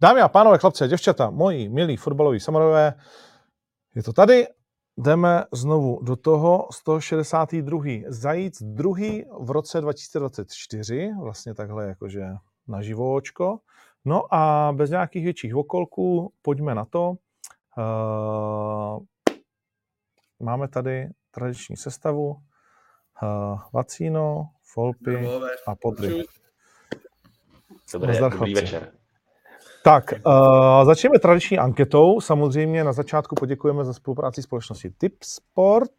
Dámy a pánové, chlapci a děvčata, moji milí fotbaloví samarové, je to tady. Jdeme znovu do toho 162. Zajíc druhý v roce 2024, vlastně takhle jakože na živočko. No a bez nějakých větších okolků pojďme na to. Uh, máme tady tradiční sestavu. Uh, Vacíno, Folpy a Podry. Dobré, dobrý večer. Tak, uh, začneme tradiční anketou. Samozřejmě na začátku poděkujeme za spolupráci společnosti Tipsport,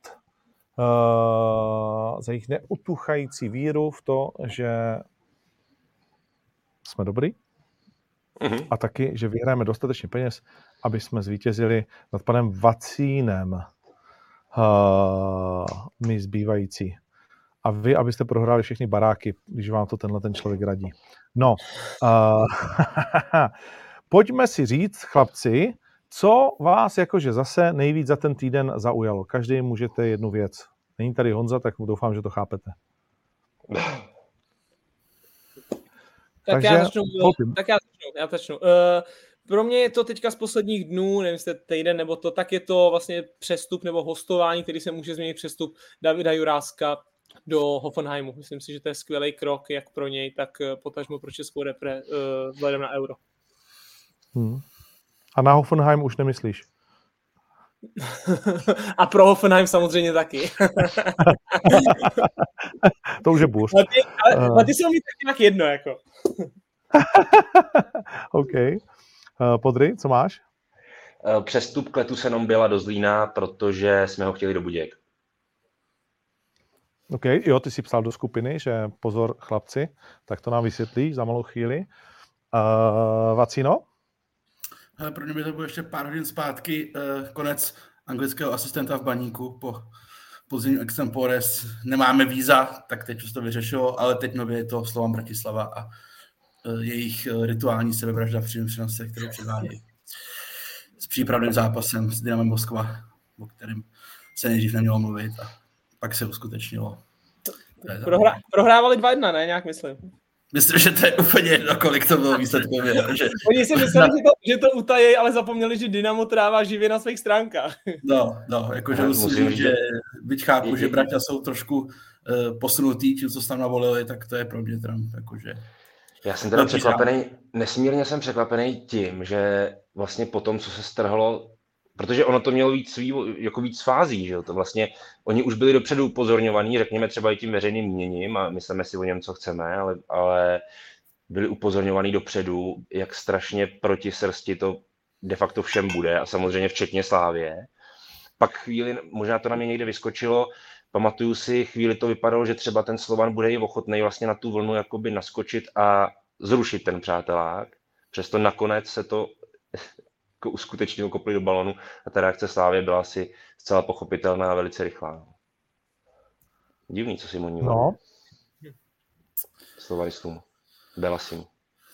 uh, za jejich neutuchající víru v to, že jsme dobrý uh-huh. a taky, že vyhrajeme dostatečně peněz, aby jsme zvítězili nad panem Vacínem, uh, my zbývající. A vy, abyste prohráli všechny baráky, když vám to tenhle ten člověk radí. No, uh, pojďme si říct, chlapci, co vás jakože zase nejvíc za ten týden zaujalo. Každý můžete jednu věc. Není tady Honza, tak doufám, že to chápete. Tak Takže, já začnu. Tak já začnu. Já začnu. Uh, pro mě je to teďka z posledních dnů, nevím, jestli týden nebo to, tak je to vlastně přestup nebo hostování, který se může změnit přestup Davida Juráska do Hoffenheimu. Myslím si, že to je skvělý krok, jak pro něj, tak eh, potažmo pro českou repre uh, vzhledem na euro. Hmm. A na Hoffenheim už nemyslíš? A pro Hoffenheim samozřejmě taky. to už je bůř. Ale ty, ale, uh. ty jsou mi taky tak jedno, jako. OK. Uh, Podry, co máš? Přestup Kletu Senom byla do Zlína, protože jsme ho chtěli do Buděk. OK, jo, ty jsi psal do skupiny, že pozor chlapci, tak to nám vysvětlíš za malou chvíli. Uh, Vacino? Hele, pro mě by to bylo ještě pár hodin zpátky, uh, konec anglického asistenta v baníku po podzimním extempores. Nemáme víza, tak teď už to vyřešilo, ale teď nově je to Slovan Bratislava a uh, jejich uh, rituální sebevražda v přímém přenose, kterou předvádějí s přípravným zápasem s Dynamem Moskva, o kterém se nejdřív nemělo mluvit a pak se uskutečnilo. Prohra, prohrávali 2-1, ne? Nějak myslím. Myslím, že to je úplně jedno, kolik to bylo výsledkově. Že... Oni si mysleli, že to, že to utají, ale zapomněli, že Dynamo trává živě na svých stránkách. No, no, jakože musím, že byť chápu, že bratia jsou trošku uh, posunutý, tím, co se tam navolili, tak to je pro mě Trump, jakože... Já jsem teda překvapený, nesmírně jsem překvapený tím, že vlastně po tom, co se strhlo protože ono to mělo víc svý, jako víc fází, že jo? to vlastně, oni už byli dopředu upozorňovaní, řekněme třeba i tím veřejným měním a myslíme si o něm, co chceme, ale, ale byli upozorňovaní dopředu, jak strašně proti srsti to de facto všem bude a samozřejmě včetně Slávě. Pak chvíli, možná to na mě někde vyskočilo, pamatuju si, chvíli to vypadalo, že třeba ten Slovan bude i ochotný vlastně na tu vlnu jakoby naskočit a zrušit ten přátelák. Přesto nakonec se to jako uskutečnil, kopli do balonu a ta reakce Slávě byla asi zcela pochopitelná a velice rychlá. Divný, co si mu No. Slovaristům. Belasim.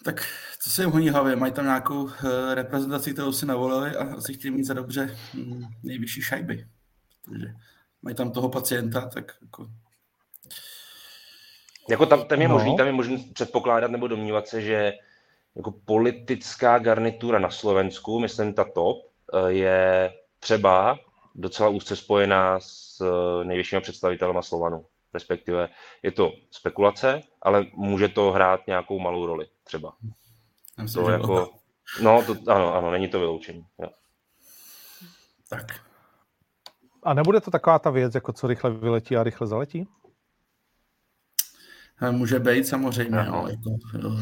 Tak co se jim honí hlavě? Mají tam nějakou uh, reprezentaci, kterou si navolili a asi chtějí mít za dobře hm, nejvyšší šajby. Takže mají tam toho pacienta, tak jako... Jako tam, tam je no. možný, tam je možný předpokládat nebo domnívat se, že jako politická garnitura na Slovensku, myslím ta top, eh, je třeba docela úzce spojená s eh, nejvyššími představitelema Slovanu. Respektive je to spekulace, ale může to hrát nějakou malou roli třeba. to jako, no, to, ano, ano, není to vyloučení. Jo. Tak. A nebude to taková ta věc, jako co rychle vyletí a rychle zaletí? Může být samozřejmě, no, jako,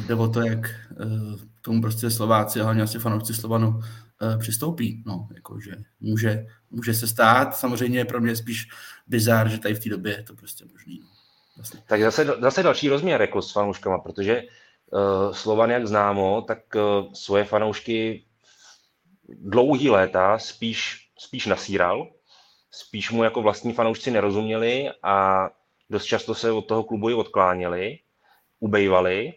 jde o to, jak uh, tomu prostě Slováci a hlavně asi fanoušci Slovanu uh, přistoupí. No, jako, že může, může se stát, samozřejmě je pro mě spíš bizár, že tady v té době je to prostě možný. No. Vlastně. Tak zase, zase další rozměr jako s fanouškama, protože uh, Slovan, jak známo, tak uh, svoje fanoušky dlouhý léta spíš, spíš nasíral, spíš mu jako vlastní fanoušci nerozuměli a dost často se od toho klubu i odkláněli, ubejvali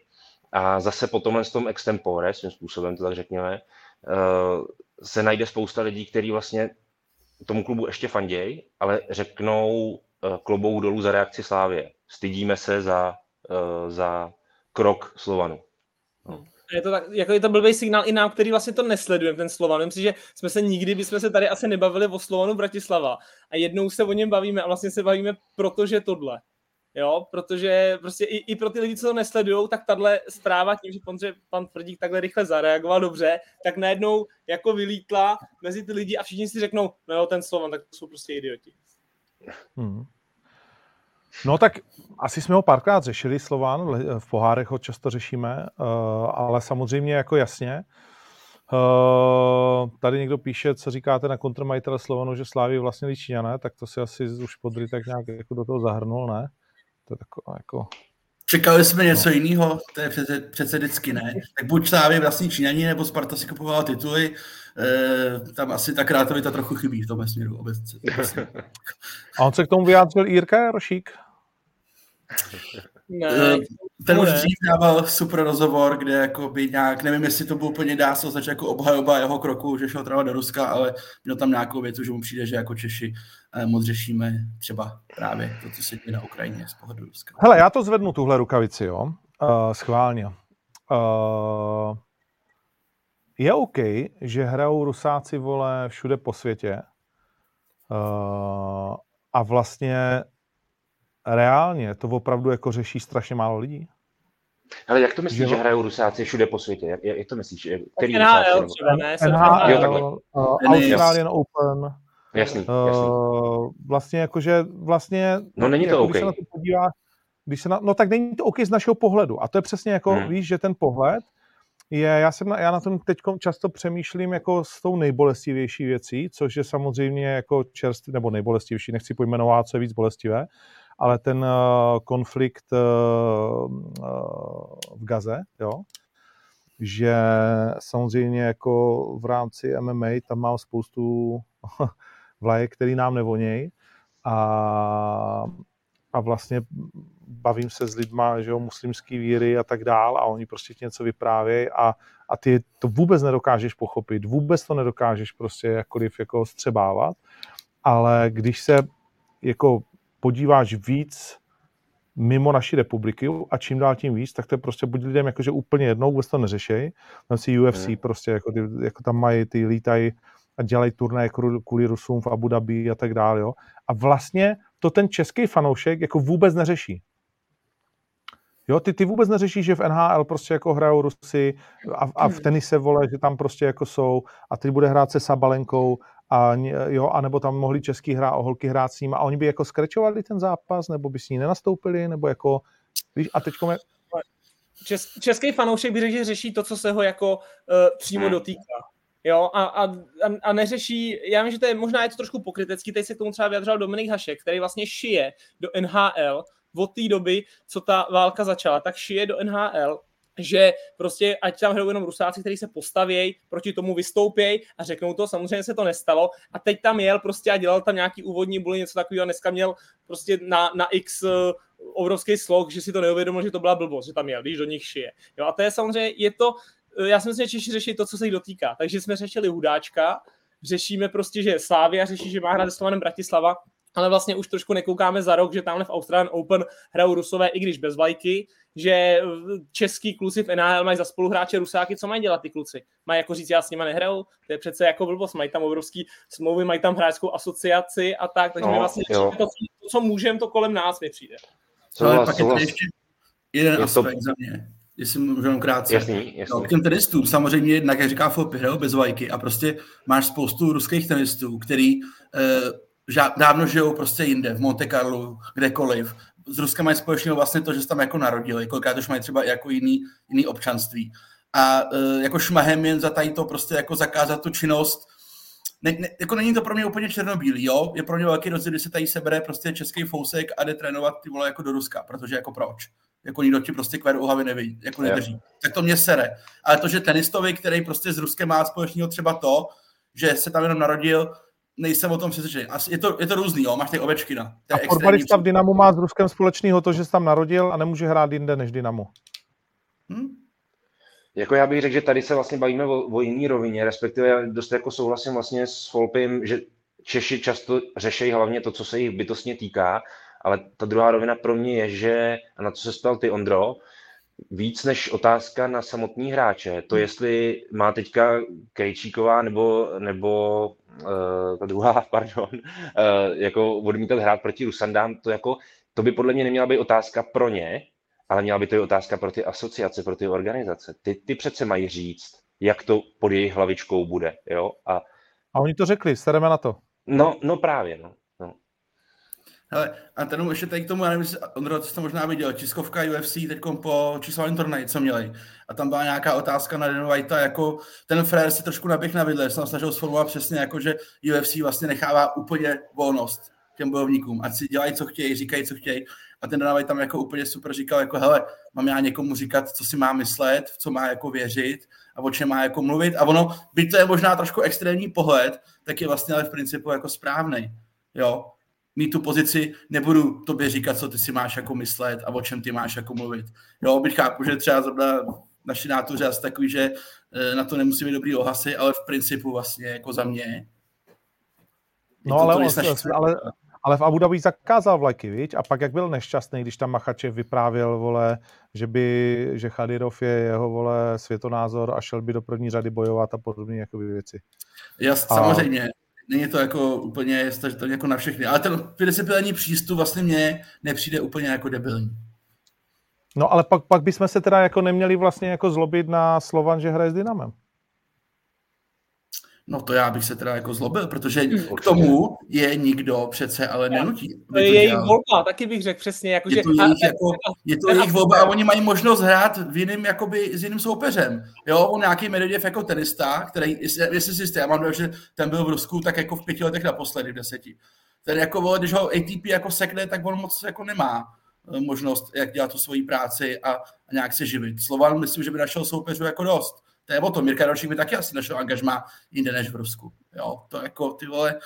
a zase po tomhle tom extempore, svým způsobem to tak řekněme, eh, se najde spousta lidí, kteří vlastně tomu klubu ještě fandějí, ale řeknou eh, klobou dolů za reakci Slávě. Stydíme se za, eh, za krok Slovanu. No. Je to, tak, jako je to blbý signál i nám, který vlastně to nesledujeme, ten Slovan. Myslím, že jsme se nikdy, bychom se tady asi nebavili o Slovanu Bratislava. A jednou se o něm bavíme a vlastně se bavíme, protože tohle. Jo, protože prostě i, i pro ty lidi, co to nesledují, tak tahle zpráva tím, že pan, pan Tvrdík takhle rychle zareagoval dobře, tak najednou jako vylítla mezi ty lidi a všichni si řeknou, no jo, ten Slovan, tak to jsou prostě idioti. Hmm. No tak asi jsme ho párkrát řešili, Slován, v pohárech ho často řešíme, eh, ale samozřejmě jako jasně. Eh, tady někdo píše, co říkáte na kontrmajitele Slovanu, že Slávy vlastně Líčíňané, tak to si asi už podry tak nějak jako do toho zahrnul, ne? To je takové jako... Čekali jsme něco no. jiného, to je přece, přece vždycky ne. Tak buď Slávy vlastní Číňani, nebo Sparta si kupovala tituly, e, tam asi ta kreativita trochu chybí v tom směru obecně. A on se k tomu vyjádřil Jirka Jarošík? Ne, eh, ten už dřív dával super rozhovor, kde jako by nějak, nevím, jestli to byl úplně dá se označit jako obhajoba jeho kroku, že šel trávat do Ruska, ale měl tam nějakou věc, že mu přijde, že jako Češi eh, moc řešíme třeba právě to, co se děje na Ukrajině z pohledu Ruska. Hele, já to zvednu, tuhle rukavici, jo, uh, schválně. Uh, je OK, že hrajou Rusáci, vole, všude po světě uh, a vlastně reálně to opravdu jako řeší strašně málo lidí? Ale jak to myslíš, že, že hrajou Rusáci všude po světě? Jak, jak to myslíš? Který NHL Rusáci, třeba, ne? NHL, uh, Australian Open. Jasný, uh, jasný. Uh, vlastně jakože, vlastně... No není to jako, OK. Když se na to podívá, když se na, no tak není to OK z našeho pohledu. A to je přesně jako, hmm. víš, že ten pohled je, já, jsem na, já na tom teď často přemýšlím jako s tou nejbolestivější věcí, což je samozřejmě jako čerstvý, nebo nejbolestivější, nechci pojmenovat, co je víc bolestivé, ale ten uh, konflikt uh, v Gaze, jo, že samozřejmě jako v rámci MMA tam mám spoustu vlajek, který nám nevonějí a, a vlastně bavím se s lidma, že jo, muslimský víry a tak dál a oni prostě ti něco vyprávějí a, a ty to vůbec nedokážeš pochopit, vůbec to nedokážeš prostě jakkoliv jako střebávat, ale když se jako podíváš víc mimo naší republiky a čím dál tím víc, tak to je prostě buď lidem jakože úplně jednou, vůbec to neřešej. Tam si UFC mm. prostě, jako, ty, jako tam mají, ty lítají a dělají turné kvůli Rusům v Abu Dhabi a tak dále, jo. A vlastně to ten český fanoušek jako vůbec neřeší. Jo, ty, ty vůbec neřešíš, že v NHL prostě jako hrajou Rusy a, a v hmm. tenise vole, že tam prostě jako jsou a ty bude hrát se Sabalenkou a jo, anebo tam mohli český hrát, holky hrát s ním a oni by jako skrečovali ten zápas, nebo by s ní nenastoupili, nebo jako, víš, a teď je... Čes, český fanoušek by řekl, že řeší to, co se ho jako uh, přímo hmm. dotýká. Jo, a, a, a, neřeší, já vím, že to je možná je to trošku pokrytecký, teď se k tomu třeba vyjadřoval Dominik Hašek, který vlastně šije do NHL od té doby, co ta válka začala, tak šije do NHL že prostě ať tam hrajou jenom Rusáci, kteří se postavějí, proti tomu vystoupějí a řeknou to, samozřejmě se to nestalo a teď tam jel prostě a dělal tam nějaký úvodní buly, něco takového a dneska měl prostě na, na X uh, obrovský slog, že si to neuvědomil, že to byla blbost, že tam jel, když do nich šije. Jo, a to je samozřejmě, je to, eh, já si myslím, že Češi řeší to, co se jich dotýká. Takže jsme řešili Hudáčka, řešíme prostě, že Slávia řeší, že má hrát s Bratislava, ale vlastně už trošku nekoukáme za rok, že tamhle v Australian Open hrajou Rusové, i když bez vlajky, že český kluci v NHL mají za spoluhráče Rusáky, co mají dělat ty kluci? Mají jako říct, já s nimi nehraju? To je přece jako blbost, mají tam obrovský smlouvy, mají tam hráčskou asociaci a tak, takže no, my vlastně to, to, co můžeme, to kolem nás mi přijde. Co, ale pak je to ještě jeden je aspekt to... za mě jestli můžu krátce. Jasný, jasný. No, k těm tenistům samozřejmě jednak, jak říká Fopy, hrajou bez vajky a prostě máš spoustu ruských tenistů, který eh, dávno žijou prostě jinde, v Monte Carlo, kdekoliv s Ruskem mají společného vlastně to, že se tam jako narodili, kolikrát už mají třeba jako jiný, jiný občanství. A uh, jako šmahem jen za tady to prostě jako zakázat tu činnost, ne, ne, jako není to pro mě úplně černobílý, jo? Je pro mě velký rozdíl, když se tady sebere prostě český fousek a jde trénovat ty vole jako do Ruska, protože jako proč? Jako nikdo ti prostě kver u hlavy neví, jako nedrží. Yeah. Tak to mě sere. Ale to, že tenistovi, který prostě s Ruskem má společného třeba to, že se tam jenom narodil, nejsem o tom přesvědčený. Je to, je to různý, jo? máš ty ovečky na. A fotbalista v Dynamu má s Ruskem společného to, že se tam narodil a nemůže hrát jinde než Dynamo. Hmm? Jako já bych řekl, že tady se vlastně bavíme o, o jiný rovině, respektive já dost jako souhlasím vlastně s Folpim, že Češi často řeší hlavně to, co se jich bytostně týká, ale ta druhá rovina pro mě je, že, a na co se stal ty, Ondro, víc než otázka na samotný hráče. To, jestli má teďka Krejčíková nebo, nebo ta druhá, pardon, uh, jako odmítat hrát proti Rusandám, to, jako, to by podle mě neměla být otázka pro ně, ale měla by to být otázka pro ty asociace, pro ty organizace. Ty, ty přece mají říct, jak to pod jejich hlavičkou bude. Jo? A, a oni to řekli, stareme na to. No, no právě. No. Hele, a ten ještě tady k tomu, já nevím, Ondro, co jste možná viděl, Českovka UFC teď po číslovém turnaji, co měli. A tam byla nějaká otázka na Dana Whitea, jako ten frér si trošku naběh na vidle, jsem snažil sformulovat přesně, jako že UFC vlastně nechává úplně volnost těm bojovníkům, ať si dělají, co chtějí, říkají, co chtějí. A ten Dana White tam jako úplně super říkal, jako hele, mám já někomu říkat, co si má myslet, v co má jako věřit a o čem má jako mluvit. A ono, byť to je možná trošku extrémní pohled, tak je vlastně ale v principu jako správný. Jo, mít tu pozici, nebudu tobě říkat, co ty si máš jako myslet a o čem ty máš jako mluvit. Jo, bych chápu, že třeba zrovna naši nátoři asi takový, že eh, na to nemusí mít dobrý ohlasy, ale v principu vlastně jako za mě. No ale, on, ale, ale v Abu Dhabi zakázal vlajky, víš? A pak jak byl nešťastný, když tam Machačev vyprávěl, vole, že by, že Chadirov je jeho, vole, světonázor a šel by do první řady bojovat a podobné jako věci. Jas, a... samozřejmě není to jako úplně to jako na všechny. Ale ten principiální přístup vlastně mě nepřijde úplně jako debilní. No ale pak, pak bychom se teda jako neměli vlastně jako zlobit na Slovan, že hraje s Dynamem. No to já bych se teda jako zlobil, protože k tomu je nikdo přece ale nenutí. To je jejich volba, taky bych řekl přesně. Jako, je to jejich, jako, je to jejich volba a oni mají možnost hrát v jiným, jakoby, s jiným soupeřem. Jo, on nějaký Medvedev jako tenista, který, jestli si jste, já mám dojem, že ten byl v Rusku tak jako v pěti letech naposledy, v deseti. Ten jako, když ho ATP jako sekne, tak on moc jako nemá eh, možnost, jak dělat tu svoji práci a, a nějak se živit. Slovan myslím, že by našel soupeřů jako dost to je o tom. Mirka Dalšík by taky asi našel angažma jinde než v Rusku. Jo, to jako ty vole,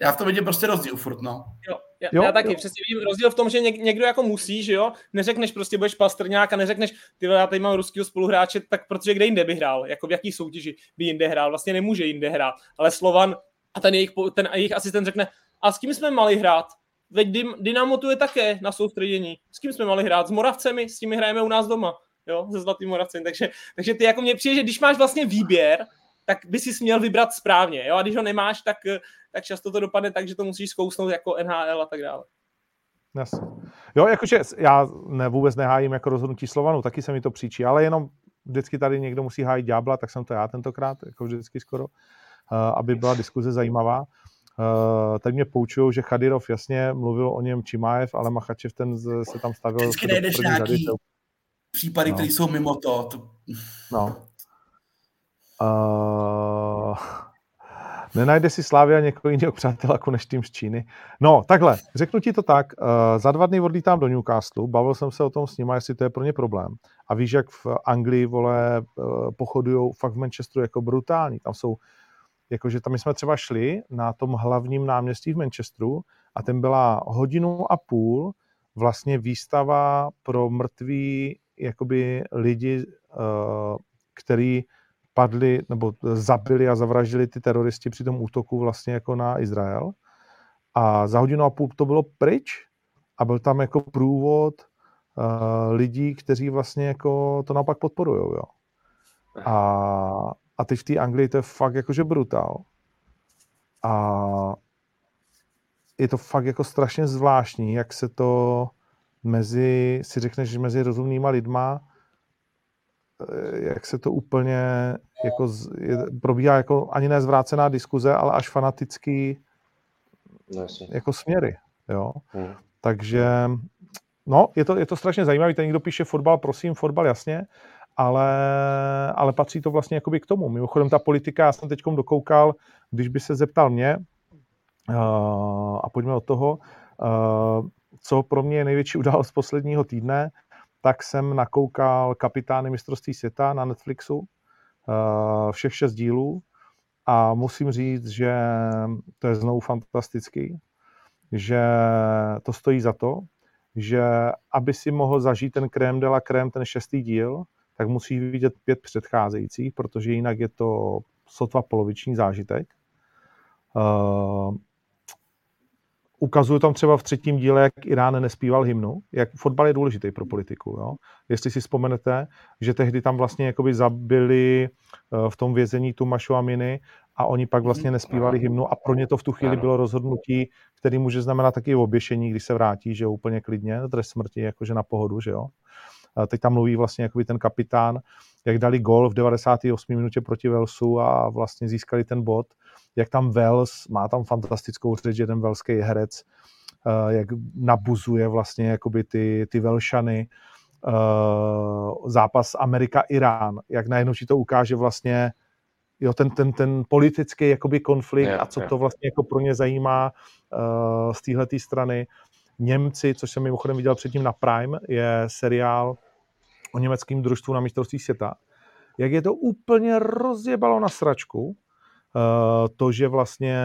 já v tom vidím prostě rozdíl furt, no. Jo, já, jo, já taky jo. přesně vidím rozdíl v tom, že něk, někdo jako musí, že jo, neřekneš prostě budeš pastrňák a neřekneš, ty já tady mám ruského spoluhráče, tak protože kde jinde by hrál, jako v jaký soutěži by jinde hrál, vlastně nemůže jinde hrát, ale Slovan a ten jejich, ten jejich asistent řekne, a s kým jsme mali hrát? Veď Dynamo tu je také na soustředění. S kým jsme mali hrát? S Moravcemi, s tím hrajeme u nás doma jo, se Zlatým Moravcem. Takže, takže ty jako mě přijde, že když máš vlastně výběr, tak by si měl vybrat správně, jo, a když ho nemáš, tak, tak často to dopadne tak, že to musíš zkousnout jako NHL a tak dále. Jasně. Jo, jakože já ne, vůbec nehájím jako rozhodnutí Slovanu, taky se mi to příčí, ale jenom vždycky tady někdo musí hájit ďábla, tak jsem to já tentokrát, jako vždycky skoro, uh, aby byla diskuze zajímavá. Uh, tak mě poučují, že Chadirov jasně mluvil o něm Čimájev, ale Machačev ten se tam stavil. Vždycky najdeš nějaký, řady, případy, no. které jsou mimo to. to... No. Uh, nenajde si Slávia někoho jiného přáteláku než tým z Číny. No, takhle, řeknu ti to tak, uh, za dva dny odlítám do Newcastle, bavil jsem se o tom s nima, jestli to je pro ně problém. A víš, jak v Anglii, vole, uh, pochodují fakt v Manchesteru jako brutální. Tam jsou, jakože tam jsme třeba šli na tom hlavním náměstí v Manchesteru a ten byla hodinu a půl vlastně výstava pro mrtví jakoby lidi, uh, který padli nebo zabili a zavraždili ty teroristi při tom útoku vlastně jako na Izrael. A za hodinu a půl to bylo pryč a byl tam jako průvod uh, lidí, kteří vlastně jako to naopak podporují. Jo. A, a teď v té Anglii to je fakt jakože brutál. A je to fakt jako strašně zvláštní, jak se to mezi, si řekneš, že mezi rozumnýma lidma, eh, jak se to úplně jako je, probíhá jako ani ne zvrácená diskuze, ale až fanatický no, jako směry. Jo? Hmm. Takže no, je to, je to strašně zajímavé. Ten někdo píše fotbal, prosím, fotbal jasně, ale, ale patří to vlastně jakoby k tomu. Mimochodem ta politika, já jsem teď dokoukal, když by se zeptal mě, uh, a pojďme od toho, uh, co pro mě je největší událost posledního týdne, tak jsem nakoukal kapitány mistrovství světa na Netflixu, eh, všech šest dílů a musím říct, že to je znovu fantastický, že to stojí za to, že aby si mohl zažít ten krém de la krém, ten šestý díl, tak musí vidět pět předcházejících, protože jinak je to sotva poloviční zážitek. Ukazuju tam třeba v třetím díle, jak Irán nespíval hymnu, jak fotbal je důležitý pro politiku. Jo? Jestli si vzpomenete, že tehdy tam vlastně jakoby zabili eh, v tom vězení tu Mašu Aminy a oni pak vlastně mhm. nespívali hymnu a pro ně to v tu chvíli bylo rozhodnutí, který může znamenat taky oběšení, když se vrátí, že jo, úplně klidně, trest smrti, jakože na pohodu, že jo. A teď tam mluví vlastně jakoby ten kapitán, jak dali gol v 98. minutě proti Velsu a vlastně získali ten bod, jak tam Vels, má tam fantastickou řeč, jeden velský herec, eh, jak nabuzuje vlastně jakoby ty, ty Velšany, eh, zápas Amerika-Irán, jak najednou ti to ukáže vlastně jo, ten, ten, ten politický jakoby konflikt a co to vlastně jako pro ně zajímá uh, z téhle strany. Němci, což jsem mimochodem viděl předtím na Prime, je seriál o německém družstvu na mistrovství světa. Jak je to úplně rozjebalo na sračku, to, že vlastně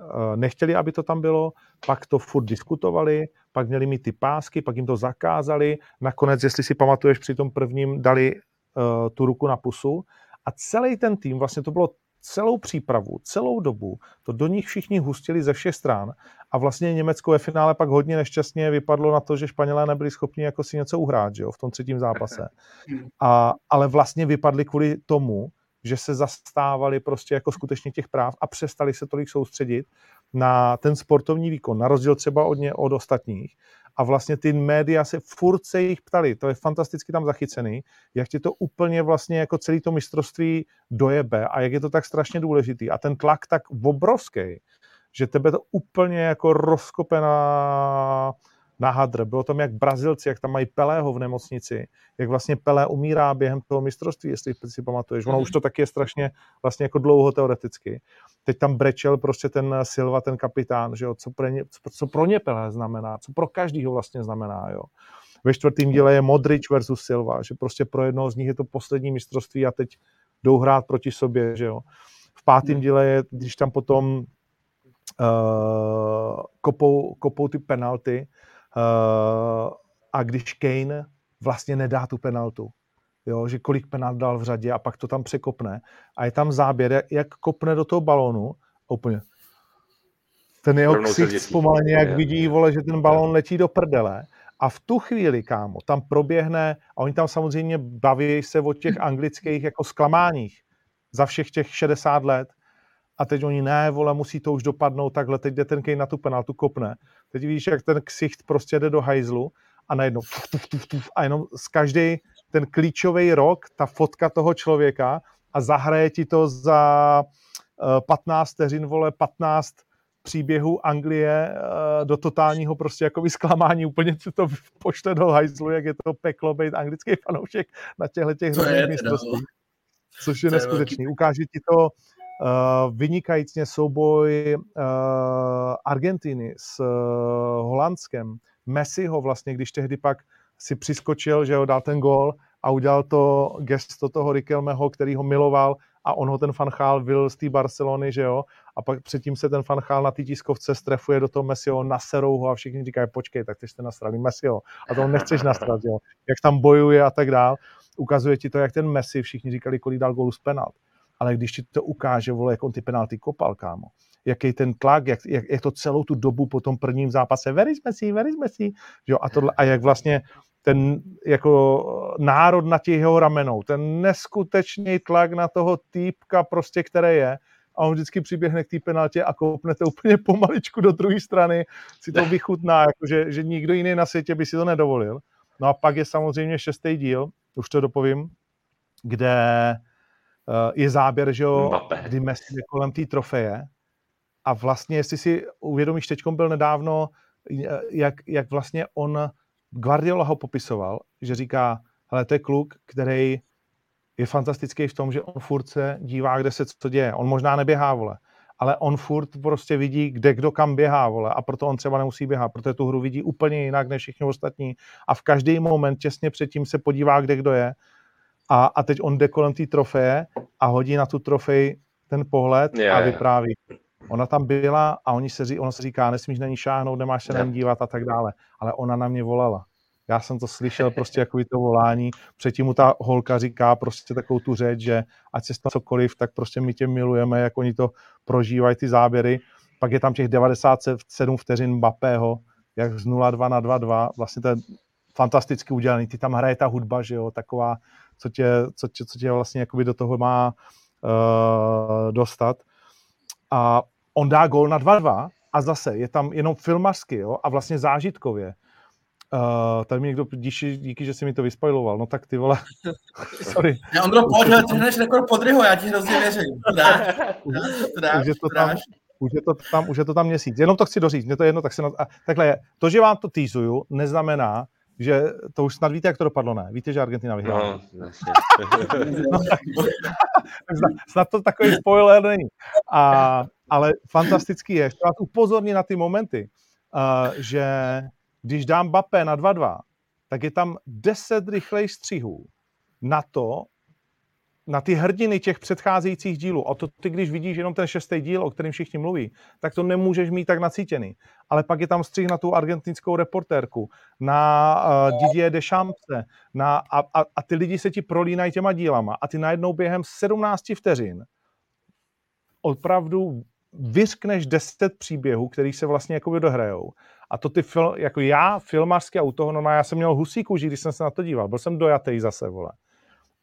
uh, nechtěli, aby to tam bylo, pak to furt diskutovali, pak měli mít ty pásky, pak jim to zakázali, nakonec, jestli si pamatuješ, při tom prvním dali uh, tu ruku na pusu. A celý ten tým, vlastně to bylo celou přípravu, celou dobu, to do nich všichni hustili ze všech stran. A vlastně Německo ve finále pak hodně nešťastně vypadlo na to, že Španělé nebyli schopni jako si něco uhrát že jo, v tom třetím zápase. A, ale vlastně vypadli kvůli tomu, že se zastávali prostě jako skutečně těch práv a přestali se tolik soustředit na ten sportovní výkon, na rozdíl třeba od, ně, od ostatních. A vlastně ty média se furt se jich ptali, to je fantasticky tam zachycený, jak ti to úplně vlastně jako celý to mistrovství dojebe a jak je to tak strašně důležitý. A ten tlak tak obrovský, že tebe to úplně jako rozkope na, na hadr. Bylo tam jak Brazilci, jak tam mají Pelého v nemocnici, jak vlastně Pelé umírá během toho mistrovství, jestli si pamatuješ. Ono mm-hmm. už to taky je strašně vlastně jako dlouho teoreticky. Teď tam brečel prostě ten Silva, ten kapitán, že jo, co, pro ně, co, co pro ně Pelé znamená, co pro každýho vlastně znamená, jo. Ve čtvrtém díle je Modrič versus Silva, že prostě pro jednoho z nich je to poslední mistrovství a teď jdou hrát proti sobě, že jo. V pátém mm. díle je, když tam potom uh, kopou, kopou ty penalty, a když Kane vlastně nedá tu penaltu, jo, že kolik penalt dal v řadě a pak to tam překopne a je tam záběr, jak kopne do toho balónu úplně ten jeho ksicht zpomaleně, jak vidí, vole, že ten balón letí do prdele. A v tu chvíli, kámo, tam proběhne, a oni tam samozřejmě baví se o těch anglických jako zklamáních za všech těch 60 let, a teď oni ne, vole, musí to už dopadnout takhle, teď jde ten Kane na tu penaltu, kopne. Teď vidíš, jak ten ksicht prostě jde do hajzlu a najednou tuf, tuf, tuf, tuf, a jenom z každý ten klíčový rok, ta fotka toho člověka a zahraje ti to za 15 eh, vteřin, vole, 15 příběhů Anglie eh, do totálního prostě jako vysklamání, úplně si to pošle do hajzlu, jak je to peklo být anglický fanoušek na těchto těch hrozných mistrovstvích. Což je neskutečný. Ukáže ti to vynikajícně souboj uh, Argentiny s uh, Holandskem, Messiho vlastně, když tehdy pak si přiskočil, že ho dal ten gol a udělal to gesto toho Rikelmeho, který ho miloval a on ho ten fanchál vyl z té Barcelony, že jo, a pak předtím se ten fanchál na té tiskovce strefuje do toho Messiho, naserou ho a všichni říkají, počkej, tak ty jste nasrali Messiho. A to nechceš nasrat, jo, jak tam bojuje a tak dál. Ukazuje ti to, jak ten Messi, všichni říkali, kolik dal gólů z penalt ale když ti to ukáže, vole, jak on ty penalty kopal, kámo, jaký ten tlak, jak, jak, jak to celou tu dobu po tom prvním zápase, very Messi, very Messi, jo, a, tohle, a jak vlastně ten jako národ na těch jeho ramenou, ten neskutečný tlak na toho týpka prostě, které je, a on vždycky přiběhne k té penaltě a kopne to úplně pomaličku do druhé strany, si to vychutná, jako že, nikdo jiný na světě by si to nedovolil. No a pak je samozřejmě šestý díl, už to dopovím, kde je záběr, že jo, kdy Messi je kolem té trofeje. A vlastně, jestli si uvědomíš, teď byl nedávno, eh, jak, jak vlastně on, Guardiola ho popisoval, že říká, ale to je kluk, který je fantastický v tom, že on furt se dívá, kde se co děje. On možná neběhá, vole, ale on furt prostě vidí, kde kdo kam běhá, vole, a proto on třeba nemusí běhat, protože tu hru vidí úplně jinak než všichni ostatní. A v každý moment těsně předtím se podívá, kde kdo je a, a teď on jde kolem té trofeje a hodí na tu trofej ten pohled yeah, a vypráví. Ona tam byla a oni se, ona se říká, nesmíš na ní šáhnout, nemáš se yeah. na ní dívat a tak dále. Ale ona na mě volala. Já jsem to slyšel prostě jako to volání. Předtím mu ta holka říká prostě takovou tu řeč, že ať se stane cokoliv, tak prostě my tě milujeme, jak oni to prožívají ty záběry. pak je tam těch 97 vteřin Mbappého, jak z 0-2 na 2-2, vlastně to je fantasticky udělaný, ty tam hraje ta hudba, že jo, taková, co tě, co tě, co tě vlastně jakoby do toho má uh, dostat. A on dá gol na 2-2 a zase je tam jenom filmařsky jo, a vlastně zážitkově. Uh, tady mi někdo díky, díky, že jsi mi to vyspojloval. No tak ty vole, sorry. Já Ondro, pojď, ty hneš rekord Podryho, já ti hrozně věřím. to tam, už, je to tam, už je to tam měsíc. Jenom to chci doříct, mě to je jedno, tak se na, a, takhle je. To, že vám to týzuju, neznamená, že to už snad víte, jak to dopadlo, ne? Víte, že Argentina vyhrála? No, no, snad to takový spoiler není. A, ale fantastický je, chci vás upozornit na ty momenty, uh, že když dám Bappé na 2-2, tak je tam 10 rychlejších střihů na to, na ty hrdiny těch předcházejících dílů. A to ty, když vidíš jenom ten šestý díl, o kterém všichni mluví, tak to nemůžeš mít tak nacítěný. Ale pak je tam střih na tu argentinskou reportérku, na uh, Didier Deschamps, na, a, a, a ty lidi se ti prolínají těma dílama a ty najednou během 17 vteřin opravdu vyřkneš 10 příběhů, který se vlastně jakoby dohrajou. A to ty, fil, jako já, filmařské u toho, no já jsem měl husí kůži, když jsem se na to díval. Byl jsem dojatý zase, vole.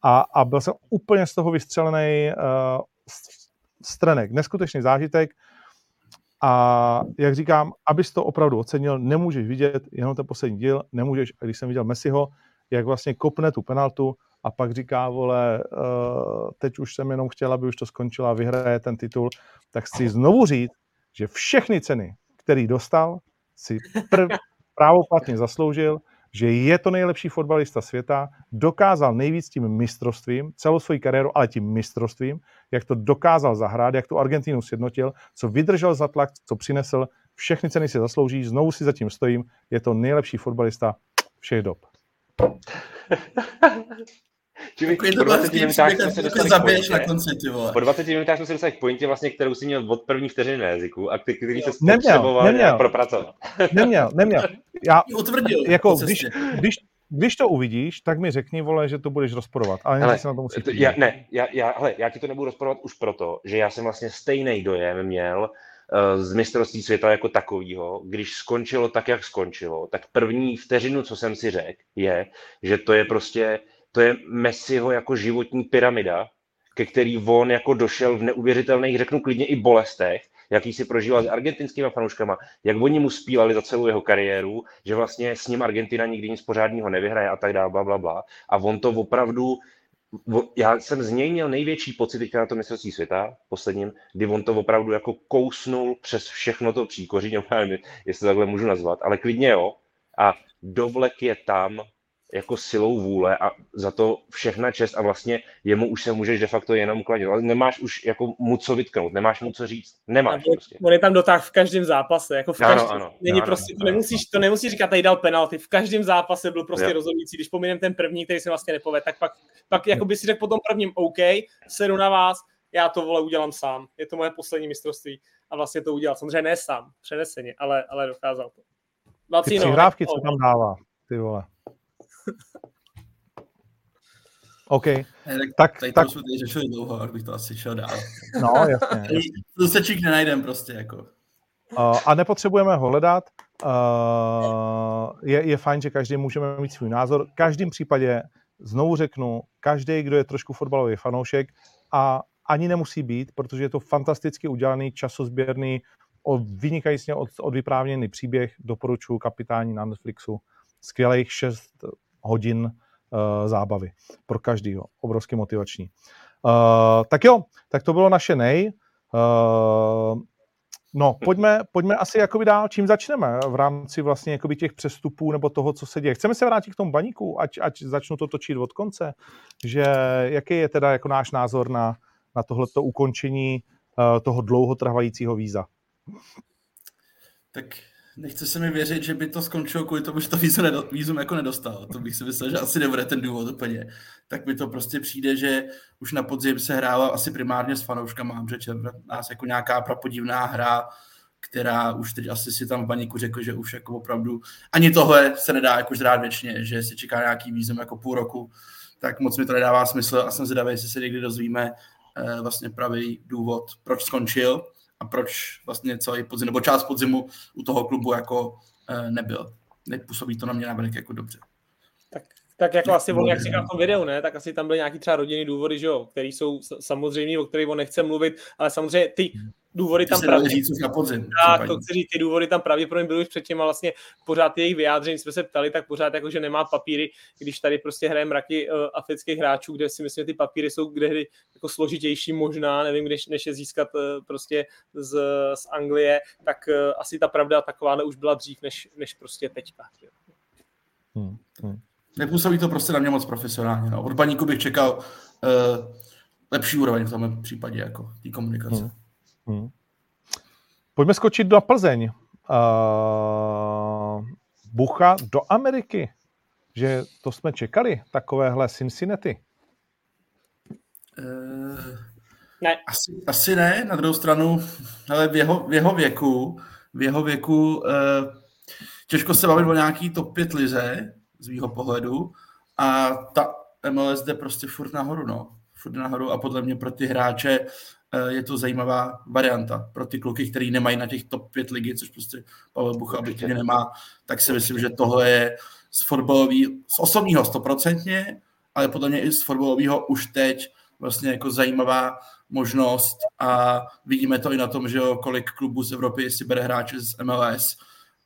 A, a byl jsem úplně z toho vystřelený uh, strenek. Neskutečný zážitek. A jak říkám, abys to opravdu ocenil, nemůžeš vidět jenom ten poslední díl, nemůžeš, když jsem viděl Messiho, jak vlastně kopne tu penaltu a pak říká, vole, uh, teď už jsem jenom chtěl, aby už to skončilo a vyhraje ten titul, tak chci znovu říct, že všechny ceny, který dostal, si prv, právoplatně zasloužil, že je to nejlepší fotbalista světa, dokázal nejvíc tím mistrovstvím, celou svoji kariéru, ale tím mistrovstvím, jak to dokázal zahrát, jak tu Argentínu sjednotil, co vydržel za tlak, co přinesl, všechny ceny si zaslouží, znovu si zatím stojím, je to nejlepší fotbalista všech dob. Čili po 20 minutách jsme se dostali k pointě, na konci, ty vole. Po 20 minutách jsme se dostali k pointě, vlastně, kterou si měl od první vteřiny na jazyku a který se neměl, neměl. propracovat. Neměl, neměl. Já, utvrdil, jako, když, když, když to uvidíš, tak mi řekni, vole, že to budeš rozporovat. Ale, ale se na to musí to, já, ne, já, já, hele, já ti to nebudu rozporovat už proto, že já jsem vlastně stejný dojem měl uh, z mistrovství světa jako takového, když skončilo tak, jak skončilo, tak první vteřinu, co jsem si řekl, je, že to je prostě to je Messiho jako životní pyramida, ke který on jako došel v neuvěřitelných, řeknu klidně i bolestech, jaký si prožíval s argentinskými fanouškama, jak oni mu zpívali za celou jeho kariéru, že vlastně s ním Argentina nikdy nic pořádného nevyhraje a tak dále, bla, bla, bla. A on to opravdu, já jsem z něj měl největší pocit teďka na to mistrovství světa, posledním, kdy on to opravdu jako kousnul přes všechno to příkoří, nevím, jestli takhle můžu nazvat, ale klidně jo. A dovlek je tam jako silou vůle a za to všechna čest a vlastně jemu už se můžeš de facto jenom kladit. Ale nemáš už jako mu co vytknout, nemáš mu co říct. Nemáš on, prostě. On je tam dotáh v každém zápase. Jako v každém, ano, ano, není ano, prostě, ano, to, nemusíš, to nemusíš říkat, tady dal penalty. V každém zápase byl prostě jo. rozhodující. Když pominem ten první, který se vlastně nepovede, tak pak, pak jako by si řekl po tom prvním OK, sedu na vás, já to vole udělám sám. Je to moje poslední mistrovství a vlastně to udělal. Samozřejmě ne sám, přeneseně, ale, ale dokázal to. Vacino, ty přihrávky, co tam dává, ty vole. OK. Ne, tak, tak, tady tak... to jsme tady řešili dlouho, abych to asi šel dál. No, jasně. jasně. To se nenajdem prostě, jako. Uh, a nepotřebujeme ho hledat. Uh, je, je fajn, že každý můžeme mít svůj názor. V každém případě, znovu řeknu, každý, kdo je trošku fotbalový fanoušek a ani nemusí být, protože je to fantasticky udělaný, časozběrný, vynikající od, od vyprávěný příběh, doporučuji kapitání na Netflixu. Skvělých šest hodin uh, zábavy pro každýho. Obrovsky motivační. Uh, tak jo, tak to bylo naše nej. Uh, no, pojďme, pojďme asi jakoby dál, čím začneme v rámci vlastně jakoby těch přestupů nebo toho, co se děje. Chceme se vrátit k tomu baníku, ať, ať začnu to točit od konce, že jaký je teda jako náš názor na, na tohleto ukončení uh, toho dlouhotrvajícího víza? Tak nechce se mi věřit, že by to skončilo kvůli tomu, že to vízum, nedo, vízum jako nedostal. To bych si myslel, že asi nebude ten důvod úplně. Tak mi to prostě přijde, že už na podzim se hrála asi primárně s fanouškama, mám řeč, nás jako nějaká prapodivná hra, která už teď asi si tam v baníku řekl, že už jako opravdu ani tohle se nedá jako zrát věčně, že si čeká nějaký vízum jako půl roku, tak moc mi to nedává smysl a jsem zvědavý, jestli se někdy dozvíme eh, vlastně pravý důvod, proč skončil a proč vlastně celý podzim, nebo část podzimu u toho klubu jako nebyl. Nepůsobí to na mě navenek jako dobře. Tak tak jako asi on, jak říkal v tom videu, ne, tak asi tam byly nějaký třeba rodinný důvody, že jo, který jsou samozřejmě, o kterých on nechce mluvit, ale samozřejmě ty důvody tam právě... říct na podzim. Tak, to chci říct, ty důvody tam pravděpodobně byly už předtím a vlastně pořád jejich vyjádření, jsme se ptali, tak pořád jako, že nemá papíry, když tady prostě hraje mraky uh, afrických hráčů, kde si myslím, že ty papíry jsou kde jako složitější možná, nevím, než, než je získat uh, prostě z, z Anglie, tak uh, asi ta pravda taková už byla dřív, než, než prostě teďka. Hmm, hmm nepůsobí to prostě na mě moc profesionálně. No. Od baníku bych čekal uh, lepší úroveň v tomhle případě, jako té komunikace. Hmm. Hmm. Pojďme skočit do Plzeň. Uh, Bucha do Ameriky. Že to jsme čekali, takovéhle Cincinnati. Uh, ne. Asi, asi ne, na druhou stranu, ale v jeho, v jeho věku, v jeho věku uh, těžko se bavit o nějaký top 5 lize, z mýho pohledu. A ta MLS jde prostě furt nahoru, no. Furt nahoru a podle mě pro ty hráče je to zajímavá varianta. Pro ty kluky, který nemají na těch top 5 ligy, což prostě Pavel Bucha objektivně nemá, tak si myslím, že tohle je z fotbalový, z osobního stoprocentně, ale podle mě i z fotbalového už teď vlastně jako zajímavá možnost a vidíme to i na tom, že jo, kolik klubů z Evropy si bere hráče z MLS,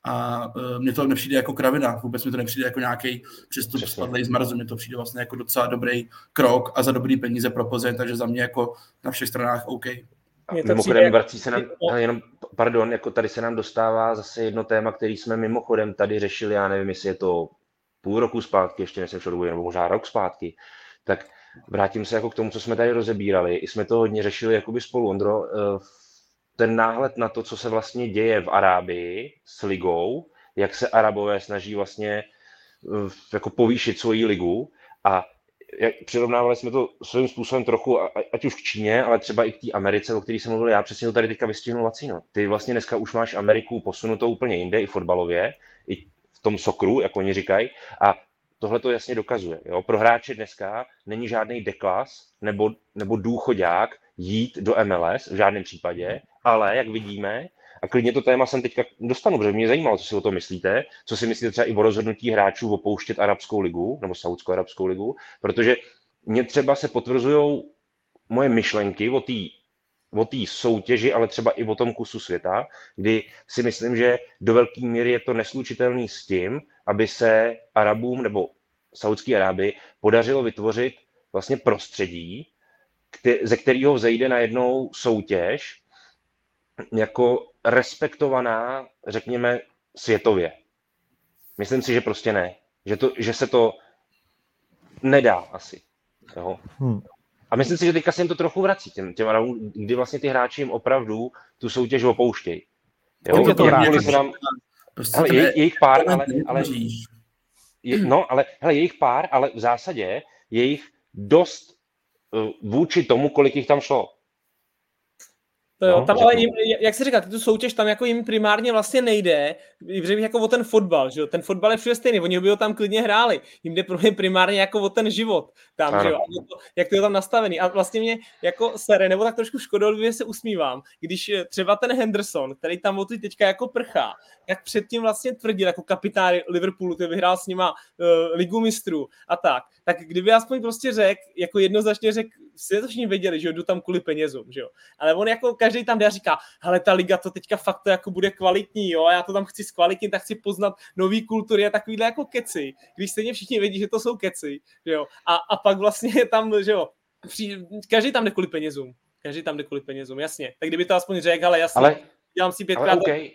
a uh, mně to nepřijde jako kravina, vůbec mi to nepřijde jako nějaký přístup spadlej z Marzu, mně to přijde vlastně jako docela dobrý krok a za dobrý peníze pro Plzeň, takže za mě jako na všech stranách OK. Mimochodem, vrací se nám, jenom, pardon, jako tady se nám dostává zase jedno téma, který jsme mimochodem tady řešili, já nevím, jestli je to půl roku zpátky, ještě než jsem nebo možná rok zpátky, tak vrátím se jako k tomu, co jsme tady rozebírali. I jsme to hodně řešili jakoby spolu, Ondro, eh, ten náhled na to, co se vlastně děje v Arábii s ligou, jak se Arabové snaží vlastně eh, jako povýšit svoji ligu a jak, přirovnávali jsme to svým způsobem trochu, ať už k Číně, ale třeba i k té Americe, o které jsem mluvil já, přesně to tady teďka vystihnul Vacíno. Ty vlastně dneska už máš Ameriku posunutou úplně jinde, i fotbalově, i v tom sokru, jak oni říkají, a tohle to jasně dokazuje. Jo? Pro hráče dneska není žádný deklas nebo, nebo důchodák jít do MLS v žádném případě, ale jak vidíme, a klidně to téma jsem teďka dostanu, protože mě zajímalo, co si o tom myslíte, co si myslíte třeba i o rozhodnutí hráčů opouštět Arabskou ligu nebo Saudskou Arabskou ligu, protože mě třeba se potvrzují moje myšlenky o té o té soutěži, ale třeba i o tom kusu světa, kdy si myslím, že do velké míry je to neslučitelný s tím, aby se Arabům nebo Saudské Arábii podařilo vytvořit vlastně prostředí, ze kterého vzejde najednou soutěž jako respektovaná, řekněme, světově. Myslím si, že prostě ne. Že, to, že se to nedá asi. Jo? Hmm. A myslím si, že teďka se jim to trochu vrací, těm, těm kdy vlastně ty hráči jim opravdu tu soutěž opouštějí. Jo, je to se nám, prostě hele, je, jejich pár, ale, ale, je, no, ale hele, jejich pár, ale v zásadě je jich dost uh, vůči tomu, kolik jich tam šlo. To jo, no, tam ale jim, jak se říká, tu soutěž tam jako jim primárně vlastně nejde, že jako o ten fotbal, že jo? ten fotbal je všude stejný, oni by ho tam klidně hráli, jim jde pro ně primárně jako o ten život tam, že jo? To, jak to je tam nastavený a vlastně mě jako sere, nebo tak trošku škodolivě se usmívám, když eh, třeba ten Henderson, který tam o teďka jako prchá, jak předtím vlastně tvrdil jako kapitán Liverpoolu, který vyhrál s nima uh, ligu mistrů a tak, tak kdyby aspoň prostě řekl, jako jednoznačně řekl, si to všichni věděli, že jdu tam kvůli penězům, že jo. Ale on jako každý tam jde a říká, hele, ta liga to teďka fakt to jako bude kvalitní, jo, a já to tam chci zkvalitnit, tak chci poznat nový kultury a takovýhle jako keci, když stejně všichni vědí, že to jsou keci, že jo. A, a pak vlastně tam, že jo, při, každý tam jde kvůli penězům. Každý tam jde kvůli penězům, jasně. Tak kdyby to aspoň řekl, ale jasně, ale, dělám si pětkrát. Ale okay.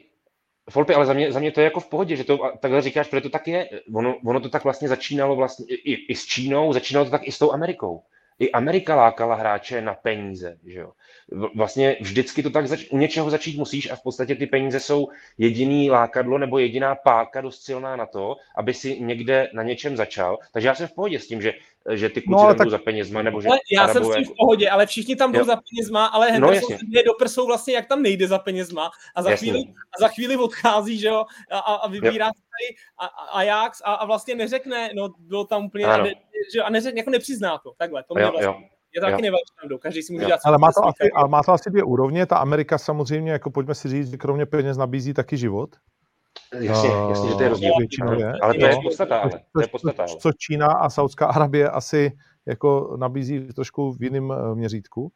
Folpy, ale za mě, za mě to je jako v pohodě, že to takhle říkáš, protože to tak je. Ono, ono to tak vlastně začínalo vlastně i, i s Čínou, začínalo to tak i s tou Amerikou i Amerika lákala hráče na peníze. Že jo? Vlastně vždycky to tak zač- u něčeho začít musíš a v podstatě ty peníze jsou jediný lákadlo nebo jediná páka dost silná na to, aby si někde na něčem začal. Takže já jsem v pohodě s tím, že že ty kluci no, tam tak... jdou za penězma, nebo že ale Já jsem s tím v pohodě, ale všichni tam jdou za penězma, ale Henderson no, se do prsou vlastně, jak tam nejde za penězma a za, chvíli, a za chvíli odchází, že jo, a, a vybírá tady a, Ajax a, a vlastně neřekne, no bylo tam úplně, a, ne, že, a neřekne, jako nepřizná to, takhle, to mě vlastně. Jo. Je to taky nevadí, každý si může jo. dělat. Ale má, to asi, ale má to asi dvě úrovně. Ta Amerika samozřejmě, jako pojďme si říct, že kromě peněz nabízí taky život. Jasně, jasně, že to je rozdíl. Většinově. Ale to je podstata, ale. To je podstata, co, co Čína a Saudská Arabie asi jako nabízí trošku v jiném eh, měřítku.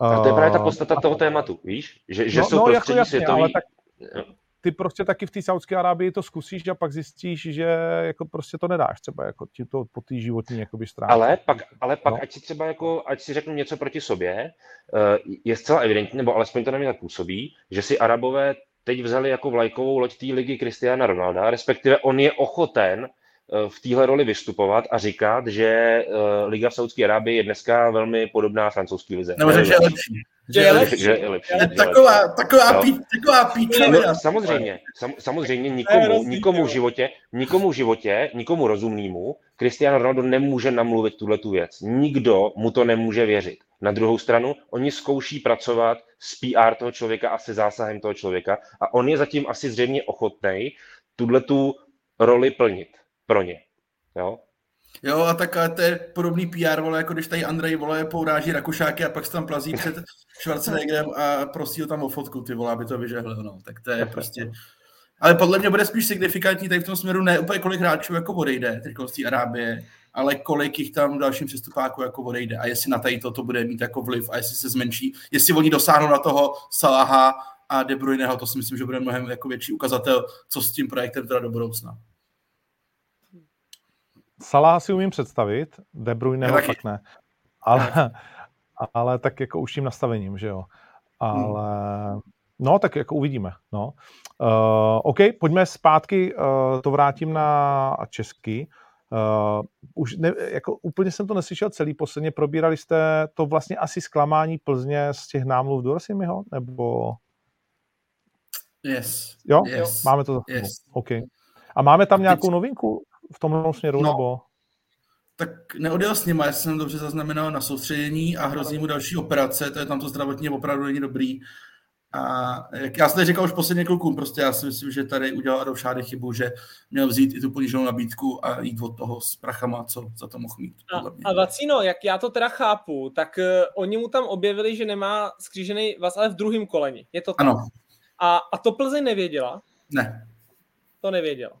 A to je právě ta podstata toho tématu, víš? Že, že no, jsou no, prostředí jako jasně, světový... Ale tak, ty prostě taky v té Saudské Arábii to zkusíš a pak zjistíš, že jako prostě to nedáš třeba jako ti to po té životní jakoby stránce. Ale pak, ale pak no. ať si třeba jako, ať si řeknu něco proti sobě, eh, je zcela evidentní, nebo alespoň to na mě tak působí, že si Arabové teď vzali jako vlajkovou loď té ligy Cristiana Ronalda, respektive on je ochoten v téhle roli vystupovat a říkat, že eh, Liga v Saudské Arábii je dneska velmi podobná francouzské lize. Nebo že je lepší. Že je lepší. Že je lepší. Je taková, taková, no. pí, taková píčovina. No, samozřejmě, sam, samozřejmě nikomu, nikomu v životě, nikomu v životě, nikomu rozumnému, Cristiano Ronaldo nemůže namluvit tuhle tu věc. Nikdo mu to nemůže věřit. Na druhou stranu, oni zkouší pracovat s PR toho člověka a se zásahem toho člověka a on je zatím asi zřejmě ochotný tuhle tu roli plnit pro ně. Jo? Jo, a tak to je podobný PR, vole, jako když tady Andrej, vole, pouráží Rakušáky a pak se tam plazí před Schwarzeneggerem a prosí ho tam o fotku, ty vole, aby to vyžehl, no. Tak to je prostě... Ale podle mě bude spíš signifikantní tady v tom směru ne úplně kolik hráčů jako odejde teď z té Arábie, ale kolik jich tam v dalším přestupáku jako odejde a jestli na tady to, to bude mít jako vliv a jestli se zmenší, jestli oni dosáhnou na toho Salaha a De Bruyneho, to si myslím, že bude mnohem jako větší ukazatel, co s tím projektem teda do budoucna. Salah si umím představit, De Bruyneho fakt ne. Ale, ale tak jako už tím nastavením, že jo. Ale hmm. no, tak jako uvidíme. No. Uh, OK, pojďme zpátky, uh, to vrátím na český. Uh, už ne, jako úplně jsem to neslyšel celý, posledně probírali jste to vlastně asi zklamání Plzně z těch námluv do Rosimiho, nebo... Yes. Jo? Yes. Máme to za yes. OK. A máme tam nějakou novinku v tom směru, no. nebo... Tak neodjel s nima, já jsem dobře zaznamenal na soustředění a hrozí mu další operace, to je tam to zdravotně opravdu není dobrý. A jak já jsem říkal už posledně klukům, prostě já si myslím, že tady udělal Adolf Šády chybu, že měl vzít i tu poníženou nabídku a jít od toho s prachama, co za to mohl mít. A, a Vacino, jak já to teda chápu, tak uh, oni mu tam objevili, že nemá skřížený vás, ale v druhém koleni. Je to tak? Ano. A, a to Plzeň nevěděla? Ne. To nevěděla.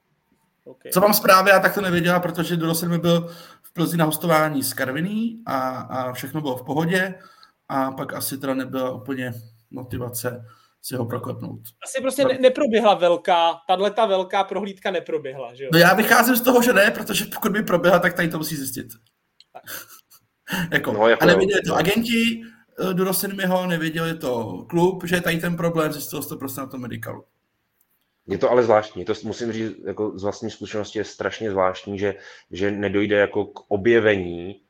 Okay. Co mám zprávy, já tak to nevěděla, protože do mi byl v Plzni na hostování s Karviní a, a všechno bylo v pohodě a pak asi teda nebyla úplně motivace si ho proklepnout. Asi prostě ne, neproběhla velká, tahle ta velká prohlídka neproběhla, že jo? No já vycházím z toho, že ne, protože pokud by proběhla, tak tady to musí zjistit. jako, no, jako, a nevěděli to agenti do Rosinmiho, nevěděli to klub, že je tady ten problém, zjistil to prostě na tom medicalu. Je to ale zvláštní, to musím říct jako z vlastní zkušenosti je strašně zvláštní, že, že nedojde jako k objevení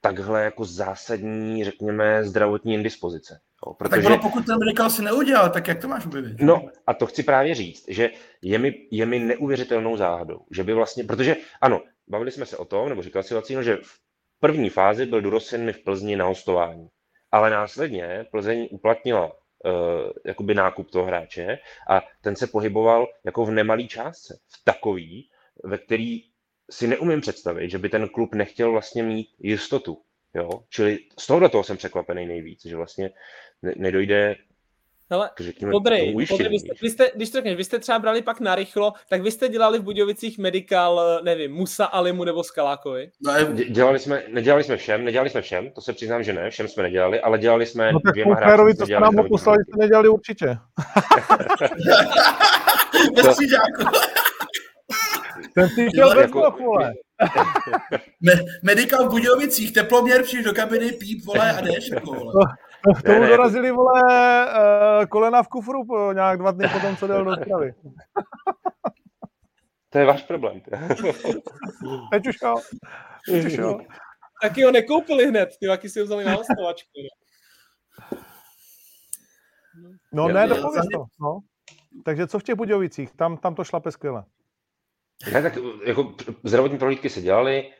takhle jako zásadní, řekněme, zdravotní indispozice. Jo, protože... Tak ono, pokud ten medical si neudělal, tak jak to máš objevit? No a to chci právě říct, že je mi, je mi neuvěřitelnou záhadou, že by vlastně, protože ano, bavili jsme se o tom, nebo říkal si Vacíno, že v první fázi byl Durosin v Plzni na hostování, ale následně Plzeň uplatnila jakoby nákup toho hráče a ten se pohyboval jako v nemalý částce, v takový, ve který si neumím představit, že by ten klub nechtěl vlastně mít jistotu. Jo? Čili z toho jsem překvapený nejvíc, že vlastně ne- nedojde Hele, Podrej, Podrej vy, jste, vy jste, když to řekneš, vy jste třeba brali pak na rychlo, tak vy jste dělali v Budějovicích medical, nevím, Musa Alimu nebo Skalákovi? No, dělali jsme, nedělali jsme všem, nedělali jsme všem, to se přiznám, že ne, všem jsme nedělali, ale dělali jsme no, dvěma hráči. to jste nám poslali, jste nedělali určitě. Bez Ten si šel bez jako, vole. V Budějovicích, teploměr, přijdeš do kabiny, píp, vole, a jdeš, jako, vole. To, tomu ne, dorazili, vole, uh, kolena v kufru po nějak dva dny potom, co jel do stravy. To je váš problém. Teď už jo. Teď už jo. Taky ho nekoupili hned, ty taky si ho vzali na hostovačku. No ne, dopověz to. No. Takže co v těch Budějovicích? Tam, tam to šlape skvěle. Ne, tak jako zdravotní prohlídky se dělaly,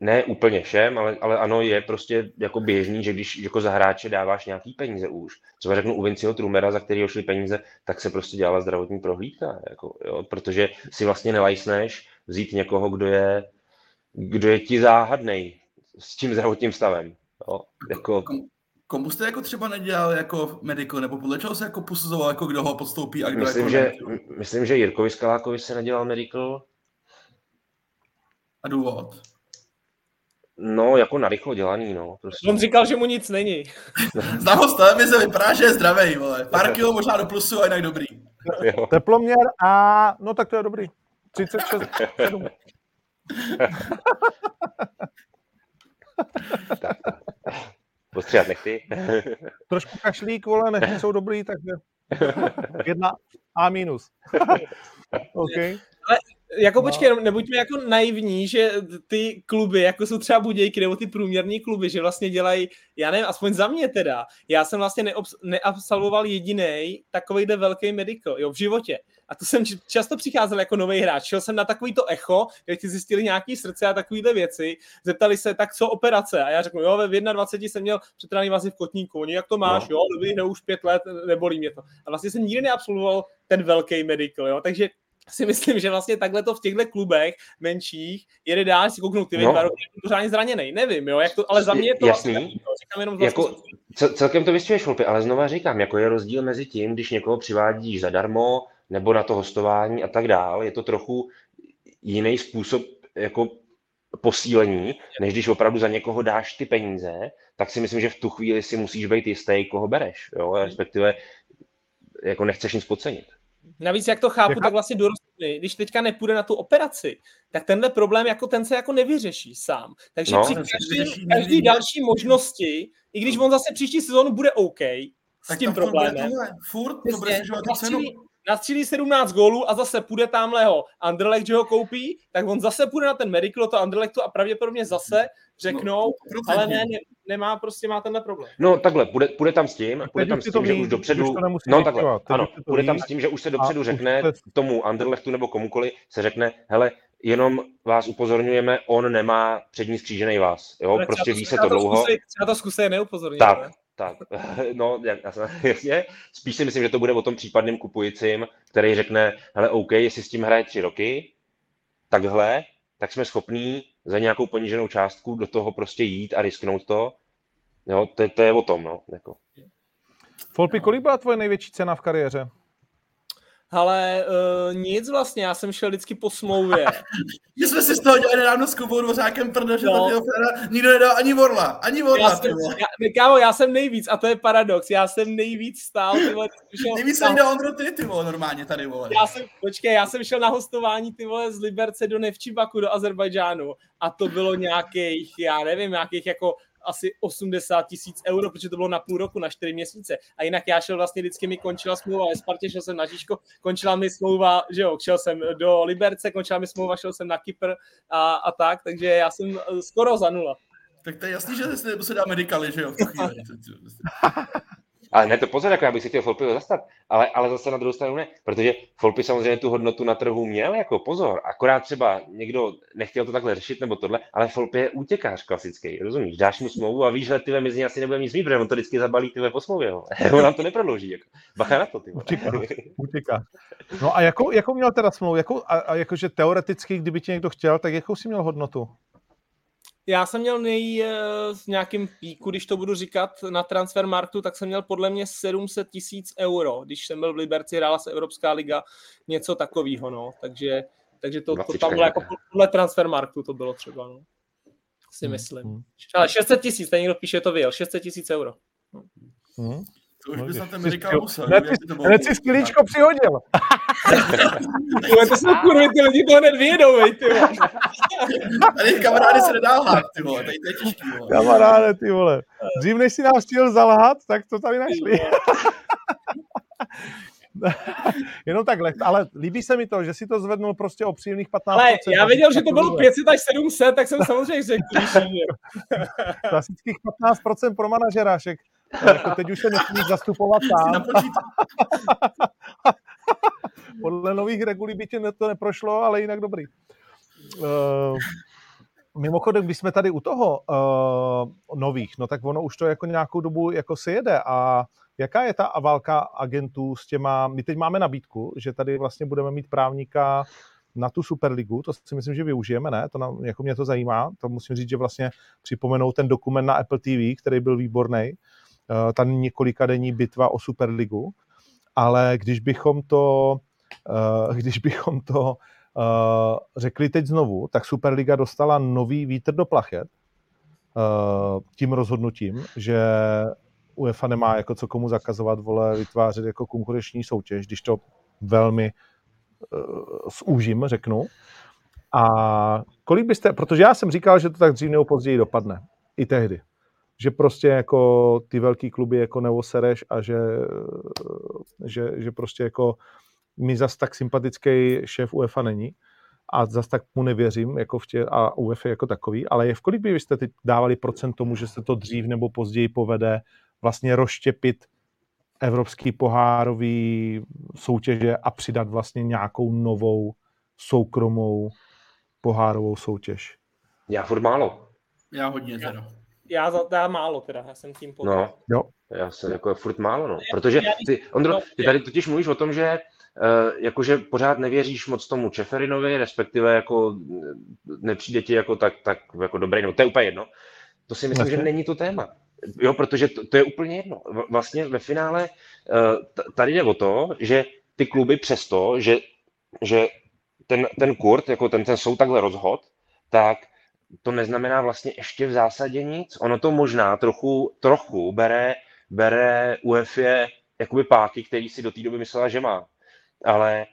ne úplně všem, ale, ale ano, je prostě jako běžný, že když jako za hráče dáváš nějaký peníze už, třeba řeknu u Vinciho Trumera, za který šly peníze, tak se prostě dělala zdravotní prohlídka, jako, jo, protože si vlastně nelajsneš vzít někoho, kdo je, kdo je ti záhadnej s tím zdravotním stavem. Jo, jako... Komu jste jako třeba nedělal jako medical, nebo podle čeho se jako posuzoval, jako kdo ho podstoupí a kdo myslím, jako že, myslím, že Jirkovi Skalákovi se nedělal medical. A důvod? No, jako narychlo dělaný, no. Prostě. On říkal, že mu nic není. Znám ho z televize, vypadá, že je zdravý, vole. Pár kilo možná do plusu a jinak dobrý. Teploměr a... No tak to je dobrý. 36, 7. tak, tak. Postříhat nechty. Trošku kašlík, vole, nechty jsou dobrý, takže jedna A minus. OK. Ale jako no. počkej, nebuďme jako naivní, že ty kluby, jako jsou třeba Budějky nebo ty průměrní kluby, že vlastně dělají, já nevím, aspoň za mě teda, já jsem vlastně neobs- neabsolvoval jediný takovýhle velký medical, jo, v životě. A to jsem často přicházel jako nový hráč. Šel jsem na takový to echo, kde ti zjistili nějaký srdce a takovýhle věci. Zeptali se, tak co operace? A já řeknu, jo, ve 21 jsem měl přetrhaný vazy v kotníku. Oni, jak to máš? No. Jo, dobrý, ne už pět let, nebolí mě to. A vlastně jsem nikdy neabsolvoval ten velký medical, jo. Takže si myslím, že vlastně takhle to v těchto klubech menších jede dál, si kouknout ty no. dva roky, pořádně zraněný, nevím, jo, jak to, ale za mě je to Jasný. Vlastně, říkám jenom jako, celkem to vystřuješ, Volpy, ale znova říkám, jako je rozdíl mezi tím, když někoho přivádíš zadarmo, nebo na to hostování a tak dál, je to trochu jiný způsob jako posílení, než když opravdu za někoho dáš ty peníze, tak si myslím, že v tu chvíli si musíš být jistý, koho bereš, jo, respektive jako nechceš nic podcenit. Navíc, jak to chápu, Jaká? tak vlastně dorostli, když teďka nepůjde na tu operaci, tak tenhle problém jako ten se jako nevyřeší sám. Takže no, při každý, každý další možnosti, i když on zase příští sezónu bude OK, s tak tím problémem. Furt, furt to bude cenu nastřílí 17 gólů a zase půjde tamhle ho Anderlecht, že ho koupí, tak on zase půjde na ten Merikl to Anderlechtu a pravděpodobně zase řeknou, no, ale ne, ne, nemá, prostě má tenhle problém. No takhle, půjde, půjde tam s tím, půjde tam s tím, že už dopředu, no takhle, ano, půjde tam s tím, že už se dopředu řekne tomu Anderlechtu nebo komukoli, se řekne, hele, jenom vás upozorňujeme, on nemá přední skřížený vás, jo, prostě ví se to dlouho. Třeba to zkusej neupozornit. Tak, tak, no, jasně. Spíš si myslím, že to bude o tom případným kupujícím, který řekne, hele, OK, jestli s tím hraje tři roky, takhle, tak jsme schopní za nějakou poníženou částku do toho prostě jít a risknout to. Jo, to, to je o tom, no. Jako. Folpy, kolik byla tvoje největší cena v kariéře? Ale uh, nic vlastně, já jsem šel vždycky po smlouvě. My jsme si z toho dělali nedávno s Kubou Dvořákem prdo, že no. to nikdo nedal ani Vorla, ani Vorla. Já jsem, já, kámo, já jsem nejvíc, a to je paradox, já jsem nejvíc stál. Ty vole, šel, nejvíc jsem dal Ondro ty, ty vole, normálně tady, vole. Já jsem, počkej, já jsem šel na hostování, ty vole, z Liberce do Nevčibaku, do Azerbajdžánu a to bylo nějakých, já nevím, nějakých jako asi 80 tisíc euro, protože to bylo na půl roku, na čtyři měsíce. A jinak já šel vlastně vždycky mi končila smlouva ve Spartě, šel jsem na Žižko, končila mi smlouva, že jo, šel jsem do Liberce, končila mi smlouva, šel jsem na Kypr a, a tak, takže já jsem eh, skoro za nula. Tak to je jasný, že se, se dá medikaly, že jo, v chvíli. Ale ne, to pozor, jako já bych si chtěl Folpy zastat, ale, ale zase na druhou stranu ne, protože Folpy samozřejmě tu hodnotu na trhu měl jako pozor, akorát třeba někdo nechtěl to takhle řešit nebo tohle, ale Folpy je útěkář klasický, rozumíš? Dáš mu smlouvu a víš, že ty mezi asi nebude nic mít, protože on to vždycky zabalí ty po smlouvě, on nám to neprodlouží, jako. bacha na to, ty Utěkář, No a jakou, jakou měl teda smlouvu, jakou, a, a jakože teoreticky, kdyby ti někdo chtěl, tak jakou si měl hodnotu? Já jsem měl nej v nějakém píku, když to budu říkat, na Transfermarktu, tak jsem měl podle mě 700 tisíc euro, když jsem byl v Liberci, hrála se Evropská liga, něco takového, no, takže, takže to, to tam bylo jako podle Transfermarktu to bylo třeba, no. Si hmm, myslím. Hmm. Ale 600 tisíc, ten někdo píše, to vyjel, 600 tisíc euro. Hmm. To už bys na ten musel. Hned si skvělíčko přihodil. to jsou kurvy, ty lidi to hned vyjedou, vej, ty vole. Tady kamarády se nedá lhát, ty vole, tady to je těžký, vole. Kamaráde, ty vole. Dřív než si nás chtěl zalhat, tak to tady našli. Jenom takhle, ale líbí se mi to, že si to zvednul prostě o příjemných 15%. Ale já věděl, že to bylo 500 až 700, tak jsem samozřejmě řekl. Klasických 15% pro manažera, však jako teď už se nesmíš zastupovat sám. Podle nových regulí by tě to neprošlo, ale jinak dobrý. Uh, mimochodem, když jsme tady u toho uh, nových, no tak ono už to jako nějakou dobu jako se jede a jaká je ta válka agentů s těma, my teď máme nabídku, že tady vlastně budeme mít právníka na tu Superligu, to si myslím, že využijeme, ne? To nám, jako mě to zajímá, to musím říct, že vlastně připomenout ten dokument na Apple TV, který byl výborný, uh, ta několika denní bitva o Superligu, ale když bychom to, uh, když bychom to uh, řekli teď znovu, tak Superliga dostala nový vítr do plachet tím rozhodnutím, že UEFA nemá jako co komu zakazovat, vole, vytvářet jako konkurenční soutěž, když to velmi zúžím, řeknu. A kolik byste, protože já jsem říkal, že to tak dřív nebo později dopadne. I tehdy. Že prostě jako ty velký kluby jako neosereš a že, že, že prostě jako mi zas tak sympatický šéf UEFA není a zas tak mu nevěřím jako v tě, a UEFA jako takový, ale je v kolik byste teď dávali procent tomu, že se to dřív nebo později povede vlastně rozštěpit evropský pohárový soutěže a přidat vlastně nějakou novou soukromou pohárovou soutěž? Já furt málo. Já hodně teda. Já, za, já málo teda, já jsem tím potom. No, jo. já jsem jako furt málo, no. Protože ty, Ondro, ty tady totiž mluvíš o tom, že Uh, jakože pořád nevěříš moc tomu Čeferinovi, respektive jako nepřijde ti jako tak, tak jako dobrý, no to je úplně jedno. To si myslím, že není to téma. Jo, protože to, to je úplně jedno. Vlastně ve finále uh, tady jde o to, že ty kluby přesto, že, že ten, ten Kurt, jako ten, ten soud takhle rozhod, tak to neznamená vlastně ještě v zásadě nic. Ono to možná trochu, trochu bere, bere UEFA jakoby páky, který si do té doby myslela, že má ale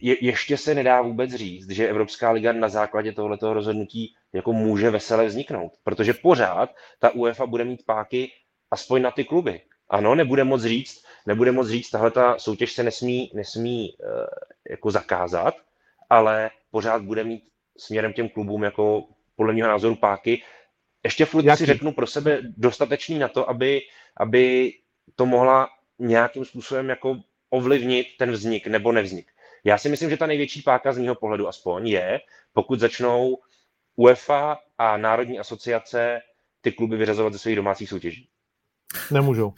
je, ještě se nedá vůbec říct, že Evropská liga na základě tohoto rozhodnutí jako může vesele vzniknout, protože pořád ta UEFA bude mít páky aspoň na ty kluby. Ano, nebude moc říct, nebude moc říct, tahle ta soutěž se nesmí, nesmí uh, jako zakázat, ale pořád bude mít směrem těm klubům jako podle mého názoru páky. Ještě furt Jaký? si řeknu pro sebe dostatečný na to, aby, aby to mohla nějakým způsobem jako ovlivnit ten vznik nebo nevznik. Já si myslím, že ta největší páka z mého pohledu aspoň je, pokud začnou UEFA a Národní asociace ty kluby vyřazovat ze svých domácích soutěží. Nemůžou.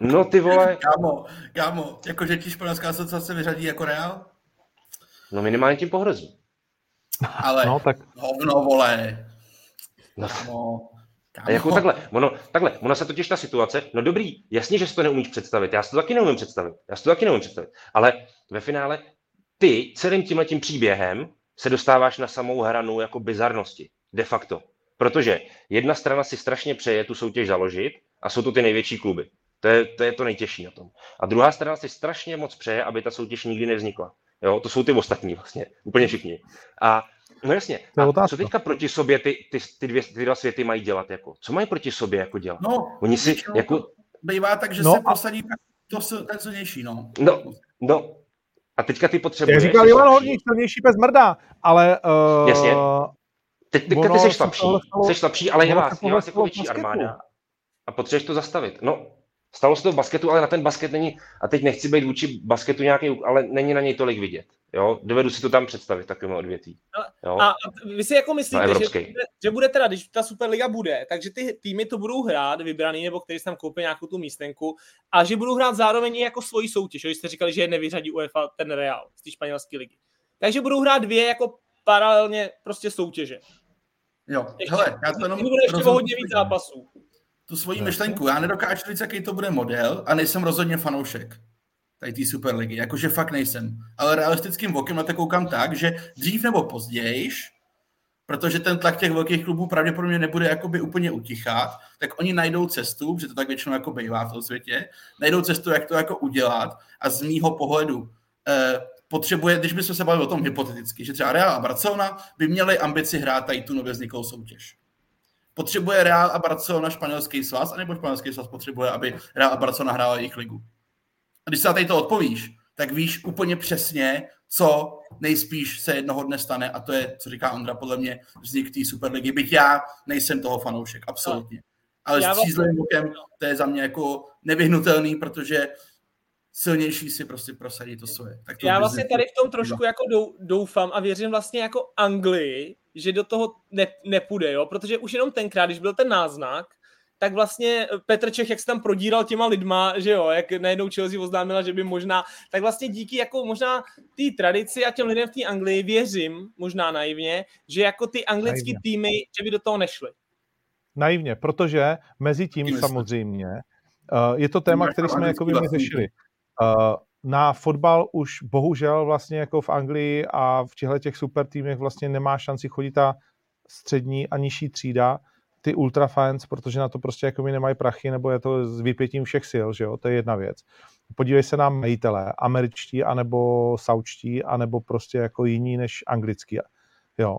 No ty vole. Kámo, kámo, jakože ti španělská asociace vyřadí jako Real? No minimálně tím pohrozí. Ale no, tak... hovno, vole. No. Kámo. A jako takhle, ono, takhle, ono se totiž ta situace, no dobrý, jasně, že si to neumíš představit, já si to taky neumím představit, já si to taky neumím představit, ale ve finále ty celým tímhle tím příběhem se dostáváš na samou hranu jako bizarnosti, de facto. Protože jedna strana si strašně přeje tu soutěž založit a jsou to ty největší kluby. To je, to je to nejtěžší na tom. A druhá strana si strašně moc přeje, aby ta soutěž nikdy nevznikla. Jo, to jsou ty ostatní vlastně, úplně všichni. A No jasně. A co teďka proti sobě ty, ty, ty, dvě, ty dva světy mají dělat? Jako? Co mají proti sobě jako dělat? No, Oni si jako... Bývá tak, že no, se a... prosadí to, ten silnější, no. No, no. A teďka ty potřebuješ... Já říkal Ivan Horník, silnější bez mrda, ale... Uh, jasně. Te, teďka ty jsi slabší, jsi slabší, ale je vás, je vás jako větší armáda. A potřebuješ to zastavit. No, Stalo se to v basketu, ale na ten basket není, a teď nechci být vůči basketu nějaký, ale není na něj tolik vidět. Jo? Dovedu si to tam představit, takovým odvětví. Jo? A, a vy si jako myslíte, že, bude, že bude teda, když ta Superliga bude, takže ty týmy to budou hrát, vybraný, nebo který si tam koupí nějakou tu místenku, a že budou hrát zároveň i jako svoji soutěž. Když jste říkali, že je nevyřadí UEFA ten Real z té španělské ligy. Takže budou hrát dvě jako paralelně prostě soutěže. Jo, hele, já to jenom... Bude ještě hodně víc zápasů tu svoji no. myšlenku. Já nedokážu říct, jaký to bude model a nejsem rozhodně fanoušek tady té Superligy, jakože fakt nejsem. Ale realistickým vokem na to koukám tak, že dřív nebo později, protože ten tlak těch velkých klubů pravděpodobně nebude jakoby úplně utichat, tak oni najdou cestu, protože to tak většinou jako bývá v tom světě, najdou cestu, jak to jako udělat a z mýho pohledu eh, potřebuje, když bychom se bavili o tom hypoteticky, že třeba Real a Barcelona by měli ambici hrát tady tu nově vzniklou soutěž. Potřebuje Real a Barcelona španělský svaz, anebo španělský svaz potřebuje, aby Real a Barcelona hrála jejich ligu? A když se na tady to odpovíš, tak víš úplně přesně, co nejspíš se jednoho dne stane a to je, co říká Ondra, podle mě vznik té Superligy. Byť já nejsem toho fanoušek, absolutně. Ale s střízlivým bokem to je za mě jako nevyhnutelný, protože silnější si prostě prosadí to svoje. Tak to Já vlastně tady v tom trošku jako doufám a věřím vlastně jako Anglii, že do toho ne, nepůjde, jo? protože už jenom tenkrát, když byl ten náznak, tak vlastně Petr Čech, jak se tam prodíral těma lidma, že jo, jak najednou Chelsea oznámila, že by možná, tak vlastně díky jako možná té tradici a těm lidem v té Anglii věřím, možná naivně, že jako ty anglické týmy, že by do toho nešly. Naivně, protože mezi tím samozřejmě uh, je to téma, který jsme jako by řešili. Uh, na fotbal už bohužel vlastně jako v Anglii a v těchto těch super týmech vlastně nemá šanci chodit ta střední a nižší třída, ty ultrafans, protože na to prostě jako mi nemají prachy, nebo je to s vypětím všech sil, že jo, to je jedna věc. Podívej se na majitele, američtí, anebo saučtí, anebo prostě jako jiní než anglický, jo.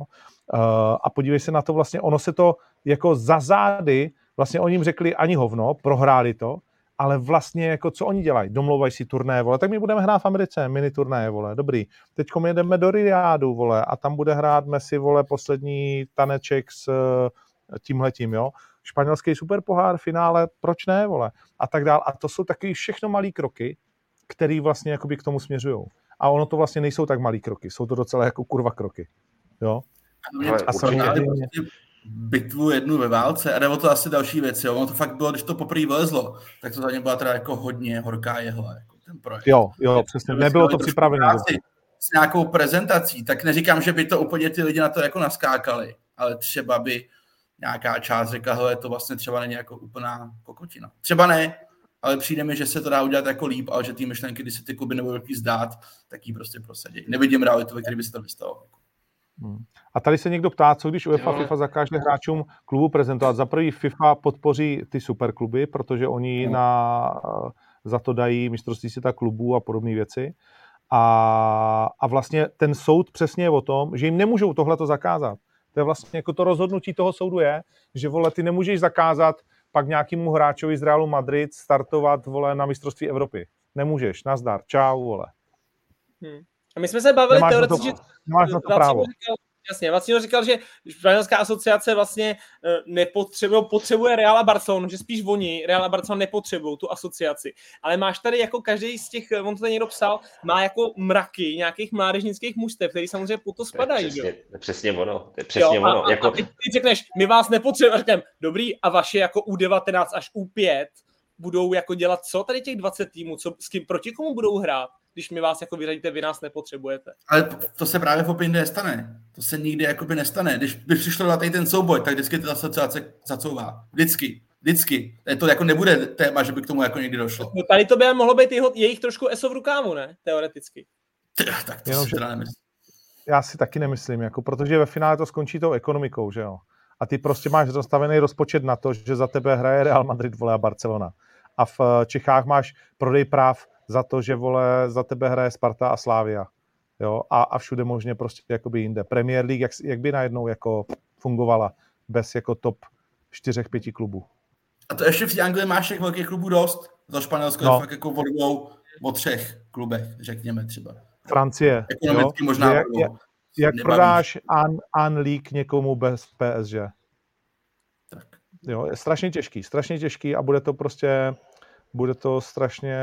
Uh, a podívej se na to vlastně, ono se to jako za zády, vlastně oni jim řekli ani hovno, prohráli to, ale vlastně jako co oni dělají? Domlouvají si turné, vole, tak my budeme hrát v Americe, mini turné, vole, dobrý. Teď jedeme do Riádu, vole, a tam bude hrát Messi, vole, poslední taneček s uh, tímhletím, jo. Španělský superpohár, finále, proč ne, vole, a tak dál. A to jsou taky všechno malé kroky, které vlastně jakoby k tomu směřují. A ono to vlastně nejsou tak malý kroky, jsou to docela jako kurva kroky, jo. a samozřejmě bitvu jednu ve válce, a nebo to asi další věc, jo. Ono to fakt bylo, když to poprvé vylezlo, tak to za ně byla teda jako hodně horká jehla, jako ten projekt. Jo, jo, přesně, nebylo to připravené. S nějakou prezentací, tak neříkám, že by to úplně ty lidi na to jako naskákali, ale třeba by nějaká část řekla, hele, to vlastně třeba není jako úplná kokotina. Třeba ne, ale přijde mi, že se to dá udělat jako líp, ale že ty myšlenky, kdy se ty kluby nebudou zdát, tak ji prostě prosadí. Nevidím realitu, ve které by se to vystalo. A tady se někdo ptá, co když UEFA jo. FIFA zakáže hráčům klubu prezentovat. Za prvý FIFA podpoří ty superkluby, protože oni hmm. na, za to dají mistrovství světa klubů a podobné věci. A, a vlastně ten soud přesně je o tom, že jim nemůžou tohle to zakázat. To je vlastně jako to rozhodnutí toho soudu je, že vole, ty nemůžeš zakázat pak nějakému hráčovi z Realu Madrid startovat vole na mistrovství Evropy. Nemůžeš, nazdar, čau, vole. Hmm. A my jsme se bavili teoreticky, že nemáš na to právo. Říkal, jasně, Vacino říkal, že španělská asociace vlastně eh, nepotřebuje, potřebuje Real a Barcelonu, že spíš oni, Real a Barcelona nepotřebují tu asociaci. Ale máš tady jako každý z těch, on to tady někdo psal, má jako mraky nějakých mládežnických mužstev, který samozřejmě po to spadají. To je přesně, přesně ono. To je přesně jo, ono. A, jako... a ty, ty řekneš, my vás nepotřebujeme, a řekneme, dobrý, a vaše jako U19 až U5 budou jako dělat co tady těch 20 týmů, co, s kým, proti komu budou hrát? Když mi vás jako vyřadíte, vy nás nepotřebujete. Ale to se právě v Opinde nestane. To se nikdy jakoby nestane. Když by přišlo na tady ten souboj, tak vždycky ta asociace zacouvá. Vždycky. Vždycky. To jako nebude téma, že by k tomu jako někdy došlo. No tady to by mohlo být jeho, jejich trošku ESO v rukávu, ne? Teoreticky. Tak to Jenom, si teda nemyslím. Já si taky nemyslím, jako, protože ve finále to skončí tou ekonomikou, že jo. A ty prostě máš zastavený rozpočet na to, že za tebe hraje Real Madrid, vole a Barcelona. A v Čechách máš prodej práv za to, že vole za tebe hraje Sparta a Slávia. Jo, a, a všude možně prostě jakoby jinde. Premier League, jak, jak by najednou jako fungovala bez jako top čtyřech, pěti klubů. A to ještě v Anglii máš těch velkých klubů dost. To Španělsko no. je fakt jako o dvou, o třech klubech, řekněme třeba. Francie. Ekonomicky jo? možná. Jak, jak, jak prodáš An, An League někomu bez PSG? Tak. Jo, je strašně těžký, strašně těžký a bude to prostě bude to strašně,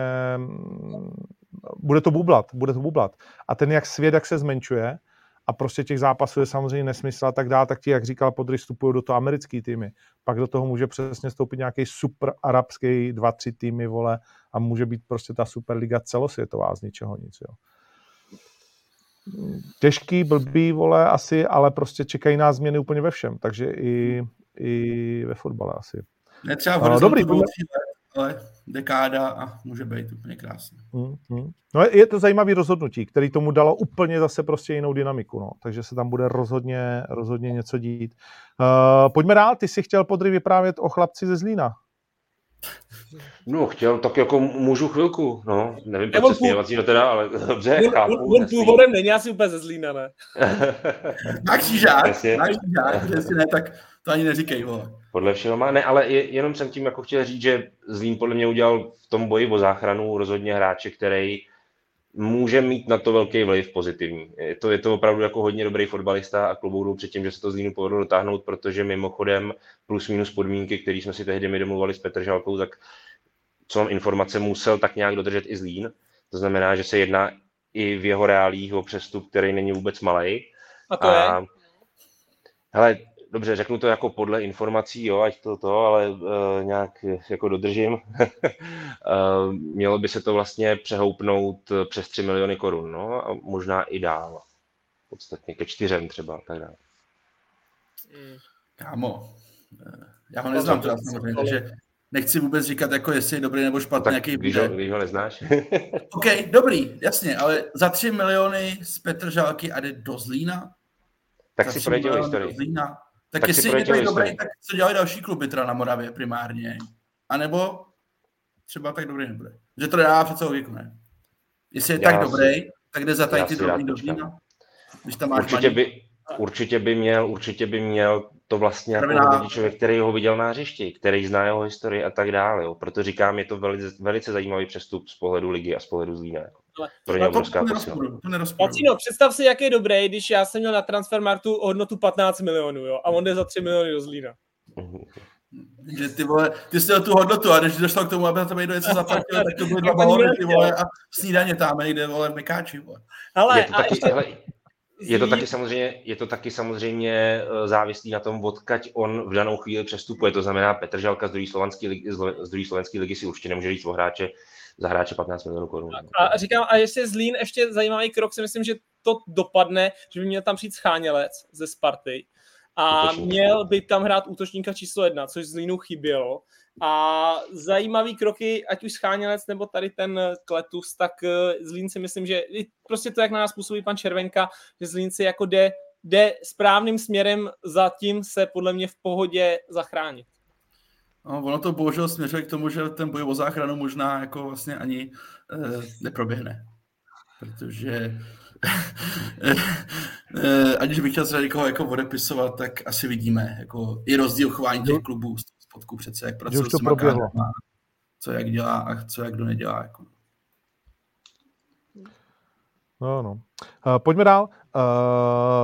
bude to bublat, bude to bublat. A ten jak svět, jak se zmenšuje, a prostě těch zápasů je samozřejmě nesmysl a tak dále, tak ti, jak říkal Podry, vstupují do toho americký týmy. Pak do toho může přesně stoupit nějaký super arabský dva, tři týmy, vole, a může být prostě ta superliga celosvětová z ničeho nic, jo. Těžký, blbý, vole, asi, ale prostě čekají nás změny úplně ve všem, takže i, i ve fotbale asi. Ne třeba v no, dobrý, ale dekáda a může být úplně krásný. Hmm, hmm. No je, je to zajímavý rozhodnutí, který tomu dalo úplně zase prostě jinou dynamiku, no. takže se tam bude rozhodně, rozhodně něco dít. Uh, pojďme dál, ty jsi chtěl podry vyprávět o chlapci ze Zlína. No, chtěl, tak jako můžu chvilku, no, nevím, proč se směvací, no teda, ale dobře, on, chápu. On, on původem není asi úplně ze Zlína, ne? na křížák, na křížák, jestli ne, tak to ani neříkej, vole. Podle všeho má, ne, ale jenom jsem tím jako chtěl říct, že Zlín podle mě udělal v tom boji o záchranu rozhodně hráče, který může mít na to velký vliv pozitivní. Je to, je to opravdu jako hodně dobrý fotbalista a kloboudou před tím, že se to Zlínu povedlo dotáhnout, protože mimochodem plus minus podmínky, které jsme si tehdy my domluvali s Petr Žalkou, tak co mám informace, musel tak nějak dodržet i Zlín. To znamená, že se jedná i v jeho reálích o přestup, který není vůbec malý. A to a, je? Hele, dobře, řeknu to jako podle informací, jo, ať to to, ale uh, nějak jako dodržím. uh, mělo by se to vlastně přehoupnout přes 3 miliony korun, no, a možná i dál. Podstatně ke čtyřem třeba, tak dále. Hmm. Kámo, já ho neznám teda samozřejmě, takže nechci vůbec říkat, jako jestli je dobrý nebo špatný, tak jaký když ho, když ho neznáš. OK, dobrý, jasně, ale za 3 miliony z Petržálky a jde do Zlína? Tak si projďte historii. Zlína. Tak, tak jestli je to dobrý, tak co dělají další kluby teda na Moravě primárně? A nebo třeba tak dobrý nebude. Že to dá přece logiku, ne? Jestli je já tak si, dobrý, tak jde za tady ty drobný do Zlína. Když tam máš určitě by, určitě by měl, určitě by měl to vlastně jako člověk, který ho viděl na hřišti, který zná jeho historii a tak dále. Jo. Proto říkám, je to velice, velice zajímavý přestup z pohledu ligy a z pohledu Zlína. Jako. Pro ně obrovská Pacino, představ si, jak je dobrý, když já jsem měl na Transfermarktu hodnotu 15 milionů jo, a on jde za 3 miliony do Zlína. Že ty vole, ty jsi tu hodnotu a když došlo k tomu, aby na to někdo něco zaplatil, tak to byly dva balony, ty vole, a snídaně tam někde, vole, v Mekáči, vole. Ale, je to taky, ještě... hele, je to taky samozřejmě, je to taky samozřejmě eh, závislý na tom, odkaď on v danou chvíli přestupuje. To znamená, Petr Žalka z druhé slovenské ligy, z druhé slovenské ligy si určitě nemůže říct o hráče za hráče 15 milionů korun. A říkám, a ještě Zlín, ještě zajímavý krok, si myslím, že to dopadne, že by měl tam přijít Schánělec ze Sparty a Útočník. měl by tam hrát útočníka číslo jedna, což Zlínu chybělo. A zajímavý kroky, ať už Schánělec nebo tady ten Kletus, tak eh, Zlín si myslím, že prostě to, jak na nás působí pan Červenka, že Zlín si jako jde, jde správným směrem, zatím se podle mě v pohodě zachránit. No, ono to bohužel směřuje k tomu, že ten boj o záchranu možná jako vlastně ani eh, neproběhne. Protože eh, aniž bych chtěl se někoho jako odepisovat, tak asi vidíme jako i rozdíl chování těch klubů z spodku přece, jak pracuje s co jak dělá a co jak kdo nedělá. Jako. No, no. Uh, pojďme dál. Uh,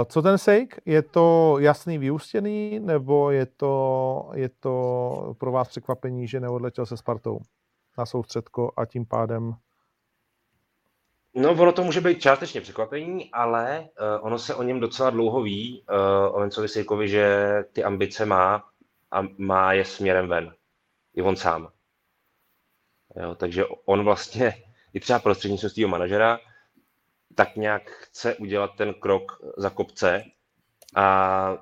co ten sejk? Je to jasný vyústěný, nebo je to, je to pro vás překvapení, že neodletěl se Spartou na soustředko a tím pádem No, ono to může být částečně překvapení, ale uh, ono se o něm docela dlouho ví, uh, o Vencovi Sejkovi, že ty ambice má a má je směrem ven. I on sám. Jo, takže on vlastně, i třeba prostřednictvím svého manažera, tak nějak chce udělat ten krok za kopce a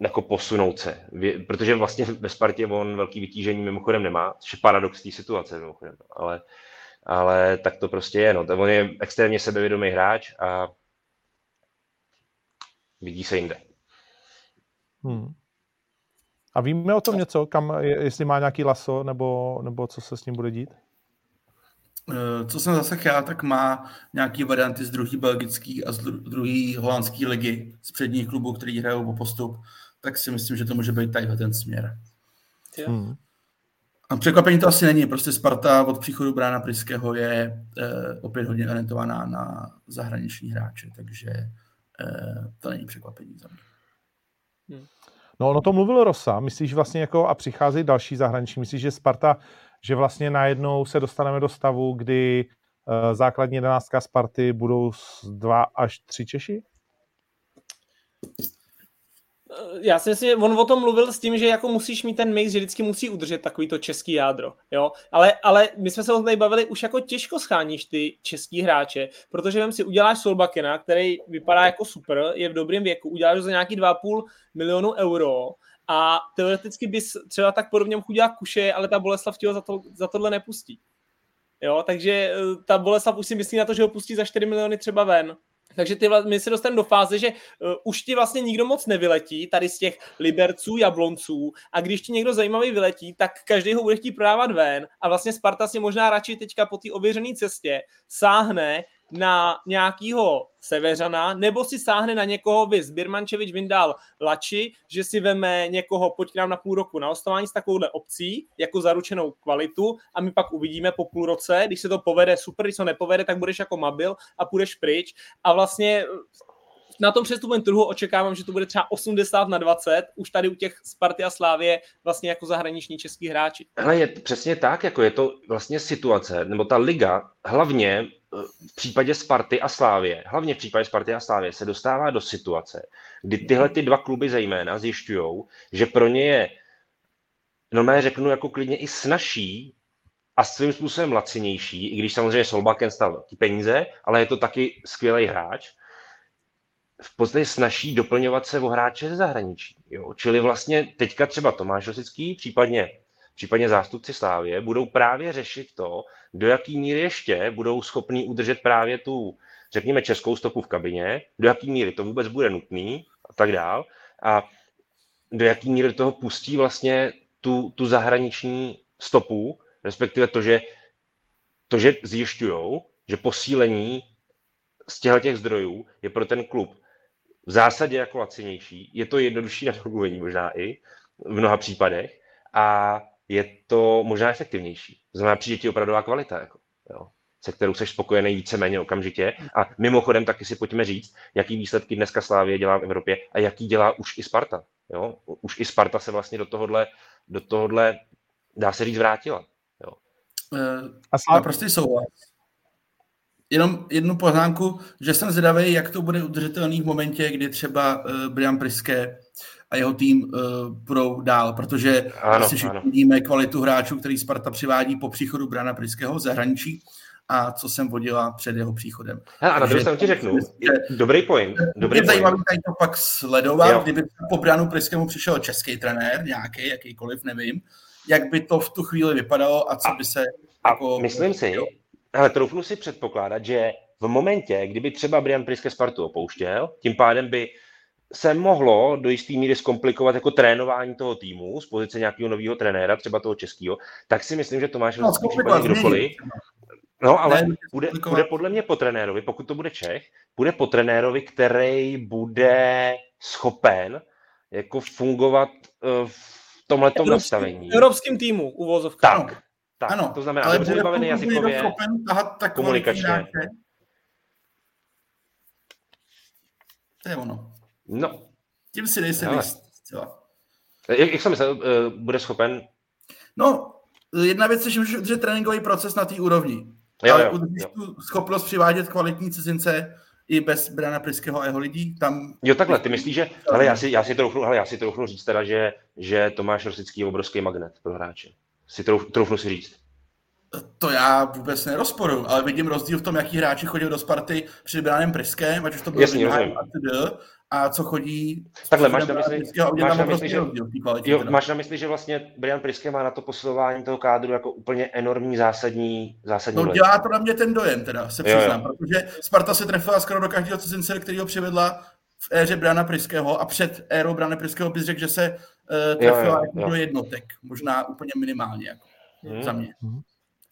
jako posunout se. Protože vlastně ve Spartě on velký vytížení mimochodem nemá, což je paradox té situace mimochodem, ale, ale tak to prostě je. No. On je extrémně sebevědomý hráč a vidí se jinde. Hmm. A víme o tom něco, kam, jestli má nějaký laso, nebo, nebo co se s ním bude dít? Eh, co jsem zase já, tak má nějaké varianty z druhé belgické a z druhé holandské ligy, z předních klubů, který hrajou po postup, tak si myslím, že to může být tady ten směr. Hmm. A překvapení to asi není, prostě Sparta od příchodu Brána Priského je eh, opět hodně orientovaná na zahraniční hráče, takže eh, to není překvapení za mě. Hmm. No, ono to mluvil Rosa, myslíš vlastně jako a přichází další zahraniční, myslíš, že Sparta že vlastně najednou se dostaneme do stavu, kdy uh, základní jedenáctka Sparty budou dva až tři Češi? Eh, já si myslím, že on o tom mluvil s tím, že jako musíš mít ten mix, že vždycky musí udržet takový to český jádro, jo. Ale, ale my jsme se o tady bavili, už jako těžko scháníš ty český hráče, protože vem si uděláš Solbakena, který vypadá jako super, je v dobrém věku, uděláš ho za nějaký 2,5 milionu euro a teoreticky bys třeba tak podobně mohl udělat kuše, ale ta Boleslav ho za, to, za tohle nepustí. Jo, takže eh, ta Boleslav už si myslí na to, že ho pustí za 4 miliony třeba ven. Takže ty, my se dostaneme do fáze, že uh, už ti vlastně nikdo moc nevyletí, tady z těch Liberců, Jablonců, a když ti někdo zajímavý vyletí, tak každý ho bude chtít prodávat ven a vlastně Sparta si možná radši teďka po té ověřené cestě sáhne na nějakýho Severana, nebo si sáhne na někoho, vys Birmančevič vyndal Lači, že si veme někoho, pojď k nám na půl roku na ostování s takovouhle opcí, jako zaručenou kvalitu a my pak uvidíme po půl roce, když se to povede super, když se to nepovede, tak budeš jako mabil a půjdeš pryč a vlastně na tom přestupném trhu očekávám, že to bude třeba 80 na 20, už tady u těch Sparty a Slávě vlastně jako zahraniční český hráči. Ale je přesně tak, jako je to vlastně situace, nebo ta liga hlavně v případě Sparty a Slávě, hlavně v případě Sparty a Slávě, se dostává do situace, kdy tyhle ty dva kluby zejména zjišťují, že pro ně je, normálně řeknu, jako klidně i snažší a svým způsobem lacinější, i když samozřejmě Solbakken stal ty peníze, ale je to taky skvělý hráč, v podstatě snaží doplňovat se o hráče ze zahraničí. Jo? Čili vlastně teďka třeba Tomáš Rosický, případně, případně zástupci Slávě, budou právě řešit to, do jaký míry ještě budou schopní udržet právě tu, řekněme, českou stopu v kabině, do jaký míry to vůbec bude nutný a tak dál. A do jaký míry toho pustí vlastně tu, tu zahraniční stopu, respektive to, že, to, že zjišťují, že posílení z těchto těch zdrojů je pro ten klub v zásadě jako lacinější. Je to jednodušší na domluvení možná i v mnoha případech a je to možná efektivnější. To znamená, přijde ti opravdová kvalita, jako, jo, se kterou jsi spokojený víceméně okamžitě. A mimochodem taky si pojďme říct, jaký výsledky dneska Slávě dělá v Evropě a jaký dělá už i Sparta. Jo? Už i Sparta se vlastně do tohohle, do tohohle dá se říct, vrátila. Jo. A Slávě prostě souhlas. Jenom jednu poznámku, že jsem zvědavý, jak to bude udržitelný v momentě, kdy třeba uh, Brian Priske a jeho tým uh, budou dál, protože ano, asi všichni vidíme kvalitu hráčů, který Sparta přivádí po příchodu Briana Priského z zahraničí a co jsem vodila před jeho příchodem. Hele, a na druhou stranu ti řeknu, je, dobrý point. Dobrý je zajímavý tady to pak sledovat, jo. kdyby po Brianu Priskému přišel český trenér, nějaký, jakýkoliv, nevím, jak by to v tu chvíli vypadalo a co a, by se... A jako, myslím si, ale troufnu si předpokládat, že v momentě, kdyby třeba Brian Priske Spartu opouštěl, tím pádem by se mohlo do jisté míry zkomplikovat jako trénování toho týmu z pozice nějakého nového trenéra, třeba toho českého, tak si myslím, že Tomáš no, případně kdokoliv, No, ale ne, bude, bude podle mě po trenérovi, pokud to bude Čech, bude po trenérovi, který bude schopen jako fungovat uh, v tomhletom nastavení. V evropským týmu, uvozovka. Tak, tak, ano, to znamená, ale dobře vybavený jazykově, komunikačně. To je ono. No. Tím si nejsem jist. Jak, jak jsem myslel, uh, bude schopen? No, jedna věc je, že můžeš udržet tréninkový proces na té úrovni. Jo, ale jo, udržíš tu schopnost přivádět kvalitní cizince i bez Brana Priského a jeho lidí. Tam... Jo, takhle, ty myslíš, že... Hele, já si, já si troufnu, hele, já si troufnu říct teda, že, že Tomáš Rosický je obrovský magnet pro hráče si trouf, troufnu si říct. To já vůbec nerozporu, ale vidím rozdíl v tom, jaký hráči chodí do Sparty při Brianem Priskem, ať už to bylo Jasně, a, td, a co chodí... Takhle, máš na mysli, máš na mysli, že, jo, máš na mysli, že vlastně Brian Priske má na to posilování toho kádru jako úplně enormní zásadní, zásadní No dělá to na mě ten dojem teda, se přiznám, jo, jo. protože Sparta se trefila skoro do každého cizince, který ho přivedla v éře Brana Priského a před érou Brana Priského bys řekl, že se trefila jo, jo, jako jo. do jednotek, možná úplně minimálně jako, hmm. za mě. Hmm.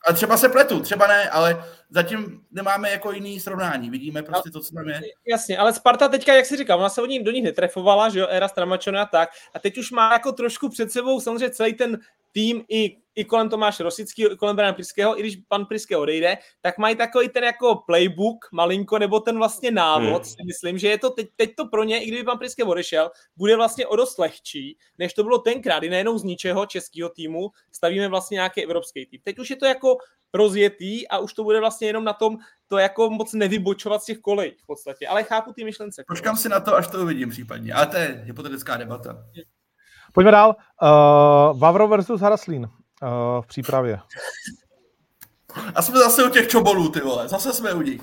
A třeba se pletu, třeba ne, ale zatím nemáme jako jiný srovnání. Vidíme prostě to, co tam je. Jasně, ale Sparta teďka, jak si říkal, ona se od ní do nich netrefovala, že jo, era Stramačona a tak. A teď už má jako trošku před sebou samozřejmě celý ten tým i, i kolem Tomáše Rosického, i kolem Brana Priského, i když pan Priske odejde, tak mají takový ten jako playbook malinko, nebo ten vlastně návod, hmm. si myslím, že je to teď, teď to pro ně, i kdyby pan Priske odešel, bude vlastně o dost lehčí, než to bylo tenkrát, kdy najednou z ničeho českého týmu stavíme vlastně nějaký evropský tým. Teď už je to jako rozjetý a už to bude vlastně jenom na tom to jako moc nevybočovat z těch kolej v podstatě, ale chápu ty myšlence. Počkám si na to, až to uvidím případně, ale to je hypotetická debata. Pojďme dál. Uh, Vavro versus Haraslín uh, v přípravě. A jsme zase u těch čobolů, ty vole. Zase jsme u nich.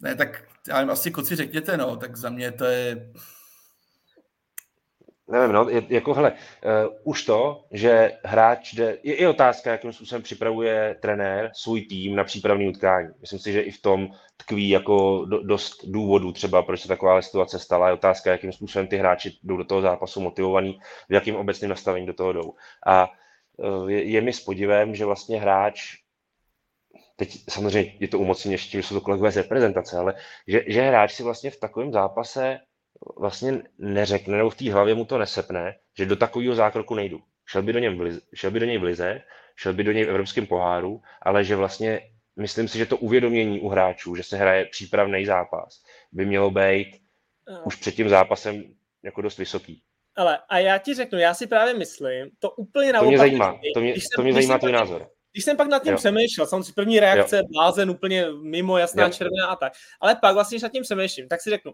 Ne, tak já jim asi koci řekněte, no. Tak za mě to je nevím, no, je, jako hele, uh, už to, že hráč jde, je i otázka, jakým způsobem připravuje trenér svůj tým na přípravný utkání. Myslím si, že i v tom tkví jako do, dost důvodů třeba, proč se taková situace stala. Je otázka, jakým způsobem ty hráči jdou do toho zápasu motivovaný, v jakým obecným nastavení do toho jdou. A uh, je, je mi s podivem, že vlastně hráč teď samozřejmě je to umocnění ještě, že jsou to kolegové z reprezentace, ale že, že hráč si vlastně v takovém zápase vlastně neřekne, nebo v té hlavě mu to nesepne, že do takového zákroku nejdu. Šel by do, něm v šel by do něj v lize, šel by do něj v evropském poháru, ale že vlastně myslím si, že to uvědomění u hráčů, že se hraje přípravný zápas, by mělo být no. už před tím zápasem jako dost vysoký. Ale a já ti řeknu, já si právě myslím, to úplně naopak. To mě zajímá, to mě, to mě zajímá tvůj názor. když jsem pak nad tím jo. přemýšlel, samozřejmě první reakce, jo. blázen úplně mimo, jasná jo. červená a tak, ale pak vlastně, když nad tím přemýšlím, tak si řeknu,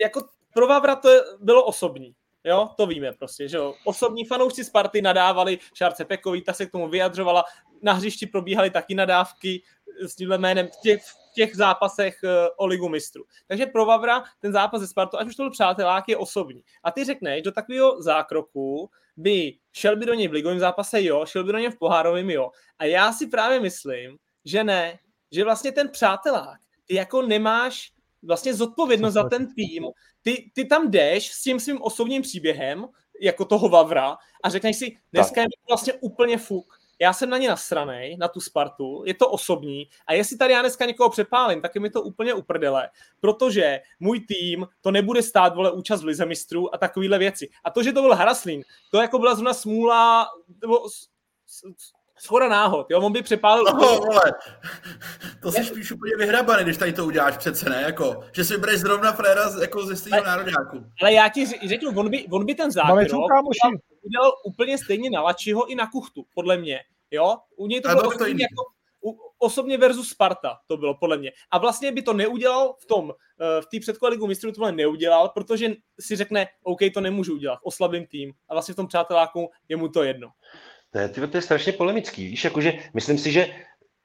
jako pro Vavra to bylo osobní, Jo, to víme prostě, že jo. Osobní fanoušci Sparty nadávali Šárce Pekový, ta se k tomu vyjadřovala, na hřišti probíhaly taky nadávky s tímhle jménem v těch, v těch zápasech uh, o ligu mistru. Takže pro Vavra ten zápas ze Spartu, ať už to byl přátelák, je osobní. A ty řekneš, do takového zákroku by šel by do něj v ligovém zápase, jo, šel by do něj v pohárovém, jo. A já si právě myslím, že ne, že vlastně ten přátelák, ty jako nemáš vlastně zodpovědnost za ten tým. Ty, ty tam jdeš s tím svým osobním příběhem, jako toho Vavra, a řekneš si, dneska je vlastně úplně fuk. Já jsem na ně nasranej, na tu Spartu, je to osobní a jestli tady já dneska někoho přepálím, tak je mi to úplně uprdele, protože můj tým to nebude stát, vole, účast v Lize mistrů a takovéhle věci. A to, že to byl Haraslín, to jako byla zrovna smůla, nebo schoda náhod, jo, on by přepálil... No, vole, to jsi spíš úplně vyhrabaný, když tady to uděláš přece, ne, jako, že si vybereš zrovna fréra jako ze stejného národňáku. Ale já ti řeknu, on by, on by ten zákrok udělal úplně stejně na Lačiho i na Kuchtu, podle mě, jo, u něj to bylo to osobně, jako, u, osobně versus Sparta, to bylo podle mě. A vlastně by to neudělal v tom, eh, v té předkole ligu mistrů to neudělal, protože si řekne, OK, to nemůžu udělat, oslabím tým. A vlastně v tom přáteláku je mu to jedno. To je, to je strašně polemický, víš, jakože myslím si, že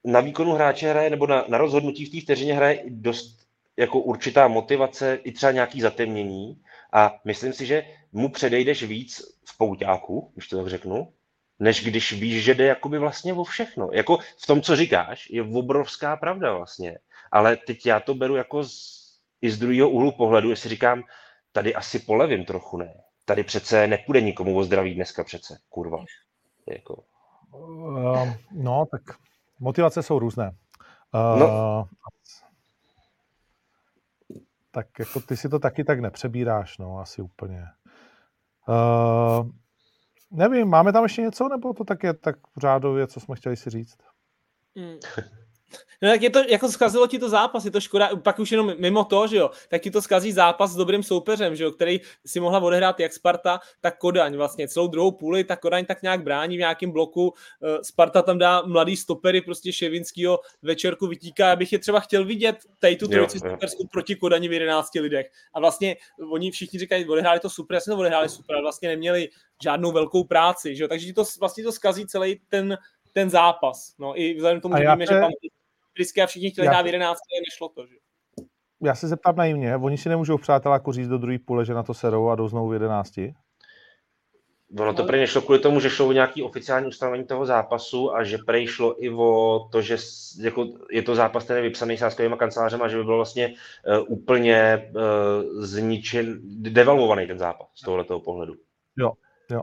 na výkonu hráče hraje, nebo na, na rozhodnutí v té vteřině hraje dost jako určitá motivace, i třeba nějaký zatemnění a myslím si, že mu předejdeš víc v pouťáku, když to tak řeknu, než když víš, že jde jakoby vlastně o všechno. Jako v tom, co říkáš, je obrovská pravda vlastně. Ale teď já to beru jako z, i z druhého úhlu pohledu, jestli říkám, tady asi polevím trochu, ne. Tady přece nepůjde nikomu o zdraví dneska přece, kurva. Jako. Uh, no, tak motivace jsou různé. Uh, no. Tak jako ty si to taky tak nepřebíráš, no, asi úplně. Uh, nevím, máme tam ještě něco, nebo to tak je tak řádově, co jsme chtěli si říct? Mm. No tak je to, jako zkazilo ti to zápas, je to škoda, pak už jenom mimo to, že jo, tak ti to zkazí zápas s dobrým soupeřem, že jo, který si mohla odehrát jak Sparta, tak Kodaň vlastně celou druhou půli, tak Kodaň tak nějak brání v nějakém bloku, eh, Sparta tam dá mladý stopery, prostě Ševinskýho večerku vytíká, abych je třeba chtěl vidět tady tu trojici stoperskou proti Kodani v 11 lidech. A vlastně oni všichni říkají, odehráli to super, jasně to odehráli super, ale vlastně neměli žádnou velkou práci, že jo, takže ti to vlastně to zkazí celý ten, ten zápas. No i vzhledem k tomu, že víme, te... že pan Frisky a všichni chtěli hrát v 11, ale nešlo to, že? Já se zeptám naivně, oni si nemůžou jako říct do druhé půle, že na to serou a jdou znovu v 11? Ono to prý nešlo kvůli tomu, že šlo o nějaký oficiální ustanovení toho zápasu a že prý šlo i o to, že jako je to zápas, který je vypsaný sáskovými kancelářem a že by byl vlastně uh, úplně uh, zničen, devalvovaný ten zápas z tohoto pohledu. Jo, jo.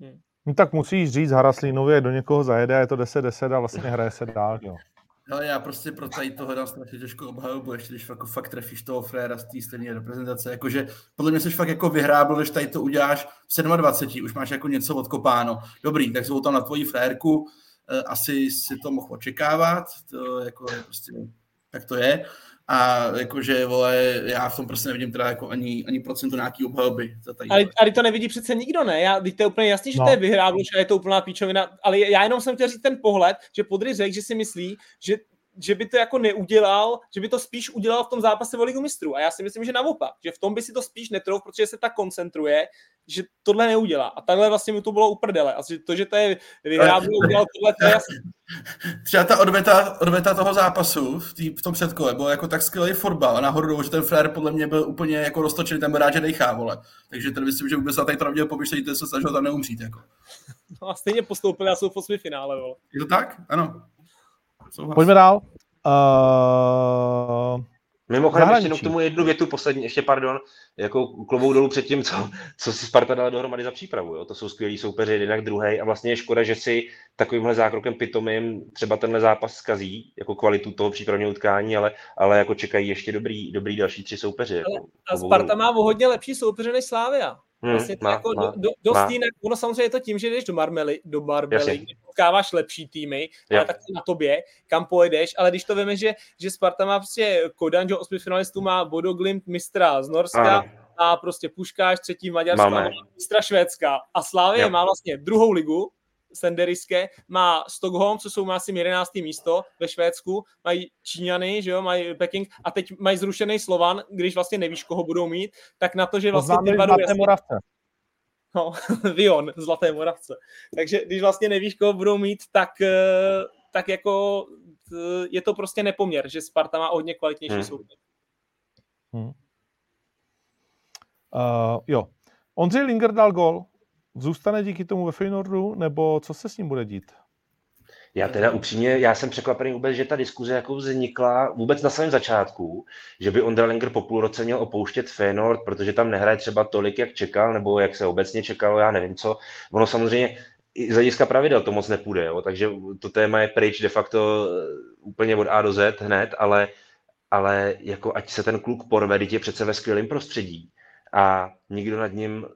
Hmm. No tak musíš říct Haraslínově, do někoho zajede a je to 10-10 a vlastně hraje se dál, jo. Ale já prostě pro tady to hledám strašně těžko obhajobu, ještě když jako fakt trefíš toho fréra z té stejné reprezentace. Jakože podle mě jsi fakt jako vyhrábl, když tady to uděláš v 27, už máš jako něco odkopáno. Dobrý, tak jsou tam na tvoji frérku, eh, asi si to mohl očekávat, to jako prostě, tak to je a jakože, vole, já v tom prostě nevidím teda jako ani, ani procentu nějaký obhajoby. Ale, ale to nevidí přece nikdo, ne? Já, to je úplně jasný, že no. to je vyhrábloš a je to úplná píčovina, ale já jenom jsem chtěl říct ten pohled, že Podry řekl, že si myslí, že že by to jako neudělal, že by to spíš udělal v tom zápase o ligu mistrů. A já si myslím, že naopak, že v tom by si to spíš netrouf, protože se tak koncentruje, že tohle neudělá. A takhle vlastně mu to bylo uprdele. A to, že to je vyhrávno udělal tohle, to je jasný. Třeba ta odveta, odveta toho zápasu v, tý, v tom předkole bylo jako tak skvělý fotbal a nahoru, že ten frér podle mě byl úplně jako roztočený, ten byl rád, že dechá, vole. Takže ten myslím, že vůbec na tady to neměl pomyšlení, ten se snažil tam neumřít. Jako. No a stejně postoupili a jsou v osmi finále, vole. Je to tak? Ano. Souhlas. Pojďme dál. Uh, Mimochodem, ještě jenom k tomu jednu větu poslední, ještě pardon, jako klobou dolů před tím, co, co si Sparta dala dohromady za přípravu. Jo? To jsou skvělí soupeři, jednak druhý. A vlastně je škoda, že si takovýmhle zákrokem pitomým třeba tenhle zápas zkazí, jako kvalitu toho přípravního utkání, ale, ale jako čekají ještě dobrý, dobrý další tři soupeři. Jako, a Sparta má o hodně lepší soupeře než Slávia. Hmm, vlastně to má, jako má, do, dost má. jinak, ono samozřejmě je to tím, že jdeš do Marmely, do Marbely, kde potkáváš lepší týmy, ale tak na tobě, kam pojedeš, ale když to víme, že, že Sparta má prostě Kodan, že osmi finalistů má Bodoglimt, mistra z Norska, ano. a prostě Puškáš, třetí Maďarska, mistra Švédska a Slávě má vlastně druhou ligu, Senderiske, má Stockholm, co jsou asi 11. místo ve Švédsku, mají Číňany, že jo, mají Peking a teď mají zrušený Slovan, když vlastně nevíš, koho budou mít, tak na to, že vlastně ty dva jasně... No, Vion, Zlaté Moravce. Takže když vlastně nevíš, koho budou mít, tak, eh, tak jako eh, je to prostě nepoměr, že Sparta má hodně kvalitnější hmm. soupeř. Hmm. Uh, jo. Ondřej Linger dal gol. Zůstane díky tomu ve Feynordu, nebo co se s ním bude dít? Já teda upřímně, já jsem překvapený vůbec, že ta diskuze jako vznikla vůbec na samém začátku, že by Ondra Lenger po půl roce měl opouštět Feyenoord, protože tam nehraje třeba tolik, jak čekal, nebo jak se obecně čekalo, já nevím co. Ono samozřejmě i z hlediska pravidel to moc nepůjde, jo? takže to téma je pryč de facto eh, úplně od A do Z hned, ale, ale jako ať se ten kluk porve, je přece ve skvělém prostředí a nikdo nad ním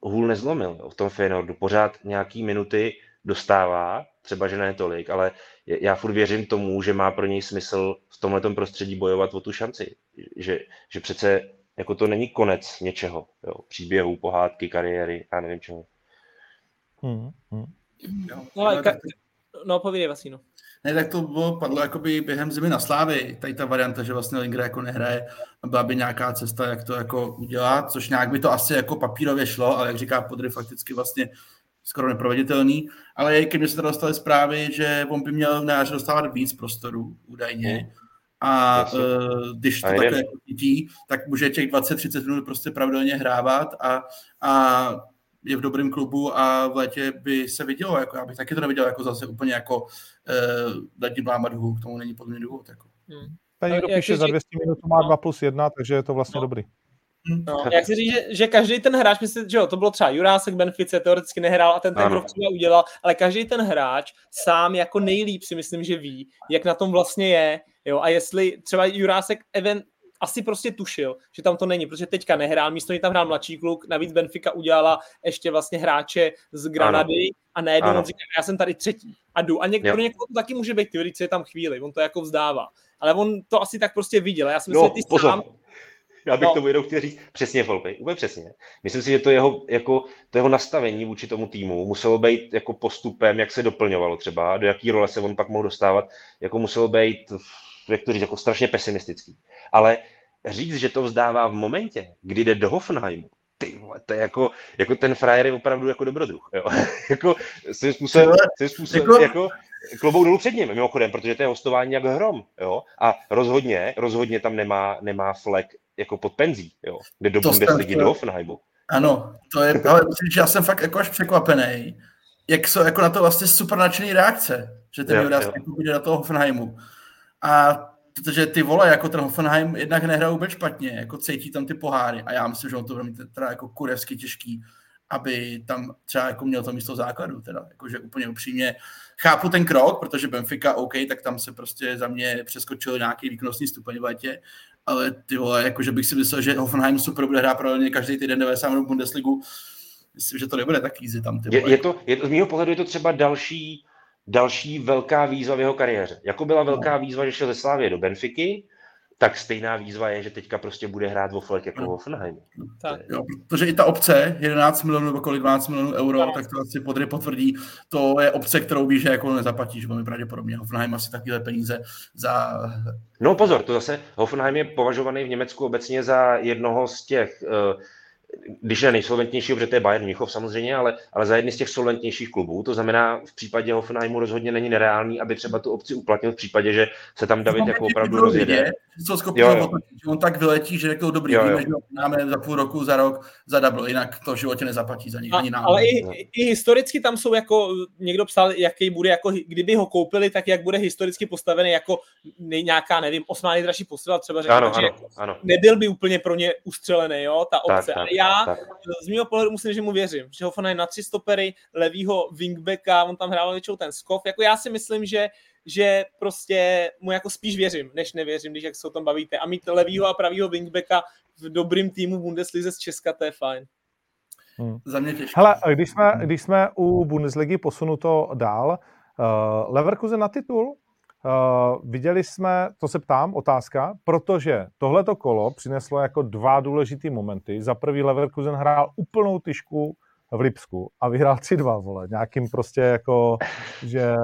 hůl nezlomil jo? v tom Feyenoordu. Pořád nějaký minuty dostává, třeba, že ne tolik, ale já furt věřím tomu, že má pro něj smysl v tomhle prostředí bojovat o tu šanci. Že, že přece jako to není konec něčeho, jo? příběhů, pohádky, kariéry, já nevím čeho. Hmm, hmm. No, ale ka- no povídej, Vasíno. Ne, tak to bylo, padlo jakoby během zimy na Slávy, tady ta varianta, že vlastně Linger jako nehraje, byla by nějaká cesta, jak to jako udělat, což nějak by to asi jako papírově šlo, ale jak říká Podry, fakticky vlastně skoro neproveditelný, ale ke mně se teda dostaly zprávy, že on by měl na jaře dostávat víc prostoru údajně. Hmm. A uh, když to takhle jako cítí, tak může těch 20-30 minut prostě pravidelně hrávat a, a je v dobrém klubu a v létě by se vidělo, jako já bych taky to neviděl jako zase úplně jako uh, dát tím blámat k tomu není podle mě důvod. Jako. Hmm. Tady někdo píše, za 200 minut má 2 plus 1, takže je to vlastně no. dobrý. No, jak si říct, že, že každý ten hráč, myslím, že jo, to bylo třeba Jurásek Benfice, teoreticky nehrál a ten ten krok třeba udělal, ale každý ten hráč sám jako nejlíp si myslím, že ví, jak na tom vlastně je, jo, a jestli třeba Jurásek event, asi prostě tušil, že tam to není, protože teďka nehrál, místo něj tam hrál mladší kluk, navíc Benfica udělala ještě vlastně hráče z Granady ano. a najednou on říká, já jsem tady třetí a jdu. A něk- pro někoho to taky může být teorie, co je tam chvíli, on to jako vzdává. Ale on to asi tak prostě viděl. Já si myslím, no, že ty pozor. sám, já bych no. tomu jenom chtěl říct přesně, Volpy, úplně přesně. Myslím si, že to jeho, jako, to jeho nastavení vůči tomu týmu muselo být jako postupem, jak se doplňovalo třeba, do jaký role se on pak mohl dostávat, jako muselo být, jak to říct, jako strašně pesimistický. Ale říct, že to vzdává v momentě, kdy jde do Hoffenheimu, ty vole, to je jako, jako ten frajer je opravdu jako dobrodruh, jo. jako svým způsobem, svým způsobem jako, jako klobouk dolů před ním, mimochodem, protože to je hostování jak hrom, jo. A rozhodně, rozhodně tam nemá, nemá flek jako pod penzí, jo, kde do Bundesligy do Hoffenheimu. Ano, to je, ale myslím, že já jsem fakt jako až překvapený, jak jsou jako na to vlastně super nadšený reakce, že ten Juras jako bude do toho Hoffenheimu. A protože ty vole, jako ten Hoffenheim jednak nehrajou vůbec špatně, jako cítí tam ty poháry a já myslím, že on to bude mít teda jako kurevsky těžký, aby tam třeba jako měl to místo základu, teda, jakože úplně upřímně chápu ten krok, protože Benfica OK, tak tam se prostě za mě přeskočil nějaký výkonnostní stupeň v letě, ale ty vole, jakože bych si myslel, že Hoffenheim super bude hrát pro každý týden 90 minut Bundesligu, myslím, že to nebude tak easy tam. Ty vole. Je, je, to, je to, z mého pohledu je to třeba další, další velká výzva v jeho kariéře. Jako byla velká no. výzva, že šel ze Slávě do Benfiky, tak stejná výzva je, že teďka prostě bude hrát vo Flek jako no. Hoffenheim. Tak. Jo, protože i ta obce, 11 milionů nebo kolik 12 milionů euro, no. tak to asi podry potvrdí, to je obce, kterou víš, že jako nezaplatíš velmi pravděpodobně. Hoffenheim asi takové peníze za... No pozor, to zase Hoffenheim je považovaný v Německu obecně za jednoho z těch uh, když je nejsolventnější, protože to je Bayern Mnichov samozřejmě, ale, ale za jedny z těch solventnějších klubů. To znamená, v případě Hoffenheimu rozhodně není nereálný, aby třeba tu opci uplatnil v případě, že se tam David jako opravdu rozjede. Schopni jo, že on tak vyletí, že jako dobrý, jo, jo. víme, že máme za půl roku, za rok, za double, jinak to v životě nezaplatí za něj. Ani nám. Ale i, i, historicky tam jsou jako, někdo psal, jaký bude, jako kdyby ho koupili, tak jak bude historicky postavený jako nějaká, nevím, osmá nejdražší posila, třeba řekl, ano, že ano, ano. nebyl by úplně pro ně ustřelený, jo, ta opce. Tak, tak já tak. z mého pohledu musím, že mu věřím, že ho na tři stopery, levýho wingbacka, on tam hrál většinou ten skok. Jako já si myslím, že že prostě mu jako spíš věřím, než nevěřím, když jak se o tom bavíte. A mít levýho a pravýho wingbacka v dobrým týmu Bundeslize z Česka, to je fajn. Hmm. Za mě těžké. Hele, když jsme, když jsme u Bundesligy posunuto dál, uh, Leverkusen na titul, Uh, viděli jsme, to se ptám, otázka, protože tohleto kolo přineslo jako dva důležité momenty. Za prvý Leverkusen hrál úplnou tyšku v Lipsku a vyhrál 3-2, vole, nějakým prostě jako, že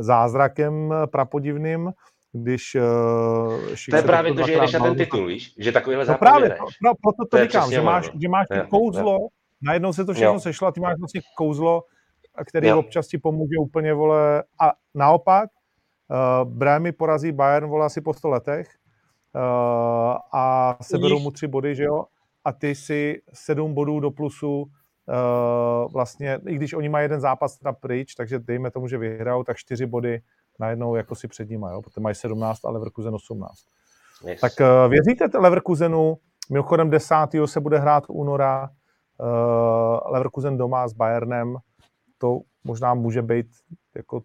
zázrakem prapodivným, když... Uh, to je právě to, že jdeš na ten titul, víš? Že takovýhle no právě, pro, pro, proto to, to říkám, že máš, že máš je, kouzlo, je. najednou se to všechno jo. sešlo a ty máš vlastně kouzlo, který jo. občas ti pomůže úplně, vole, a naopak, uh, Brémy porazí Bayern, vole, asi po 100 letech uh, a seberou mu tři body, že jo? A ty si sedm bodů do plusu uh, vlastně, i když oni mají jeden zápas teda pryč, takže dejme tomu, že vyhrajou, tak čtyři body najednou jako si před nimi, jo? protože mají 17 a Leverkusen 18. Yes. Tak uh, věříte Leverkusenu, mimochodem 10. se bude hrát února, uh, Leverkusen doma s Bayernem, to možná může být jako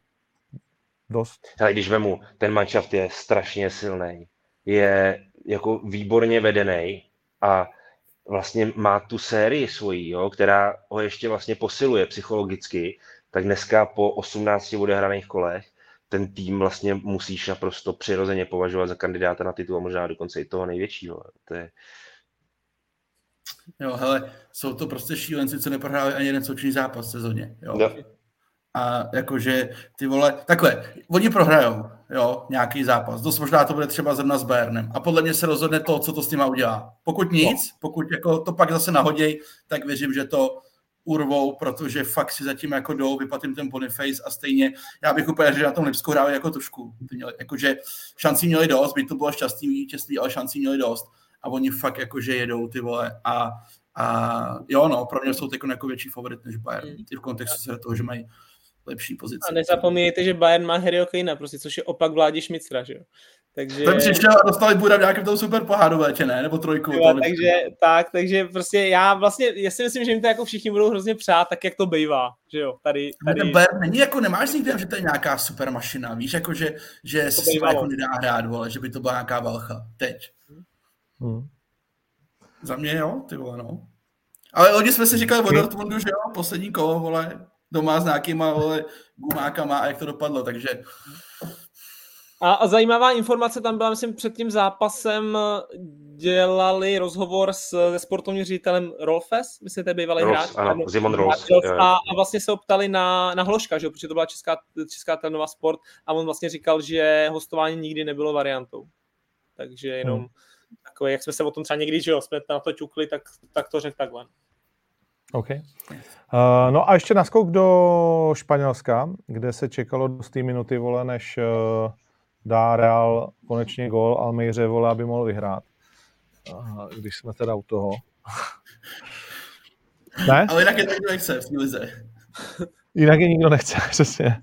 dost. Ale když vemu, ten manšaft je strašně silný, je jako výborně vedený a vlastně má tu sérii svojí, jo, která ho ještě vlastně posiluje psychologicky, tak dneska po 18 odehraných kolech ten tým vlastně musíš naprosto přirozeně považovat za kandidáta na titul a možná dokonce i toho největšího. To je... Jo, hele, jsou to prostě šílenci, co neprohrávají ani jeden součinný zápas v sezóně. Jo. jo. A jakože ty vole, takhle, oni prohrajou, jo, nějaký zápas. Dost možná to bude třeba zrovna s Bayernem. A podle mě se rozhodne to, co to s nima udělá. Pokud nic, no. pokud jako to pak zase nahoděj, tak věřím, že to urvou, protože fakt si zatím jako jdou, vyplatím ten Boniface a stejně, já bych úplně že na tom Lipsku hráli jako tušku. Jakože šancí měli dost, by to bylo šťastný vítězství, ale šancí měli dost a oni fakt jakože jedou ty vole a, a jo no, pro mě jsou teď jako větší favorit než Bayern, mm. i v kontextu toho, že mají lepší pozici. A nezapomínejte, že Bayern má Harryho Kanea, prostě, což je opak Vládi Šmicra, že jo. Takže... Ten přišel a dostali Buda v nějakém tom super pohádu léče, ne? Nebo trojku. Jo, takže, tak, takže prostě já vlastně, já si myslím, že jim to jako všichni budou hrozně přát, tak jak to bývá, že jo, tady. tady... Ten Bayern není jako, nemáš nikdy, že to je nějaká super mašina, víš, jako, že, že si to jako nedá hrát, vole, že by to byla nějaká valcha, teď. Hmm. Za mě jo, ty vole, no. Ale oni jsme si říkali o Dortmundu, že jo, poslední kolo, vole, doma s nějakýma vole, gumákama a jak to dopadlo, takže... A, a zajímavá informace tam byla, myslím, před tím zápasem dělali rozhovor s, se sportovním ředitelem Rolfes, myslím, je bývalý Rolf, hráč. Ano, Zimon Rolf. A, a, vlastně se optali na, na Hloška, že? protože to byla česká, česká telenová sport a on vlastně říkal, že hostování nikdy nebylo variantou. Takže jenom hmm. takové, jak jsme se o tom třeba někdy, že jo, jsme na to ťukli, tak, tak to řekl takhle. OK. Uh, no a ještě naskok do Španělska, kde se čekalo dost té minuty, vole, než uh, dá Real konečně gol Almeiře, vole, aby mohl vyhrát. Uh, když jsme teda u toho. ne? Ale jinak je to nikdo nechce v lize. jinak je nikdo nechce, přesně.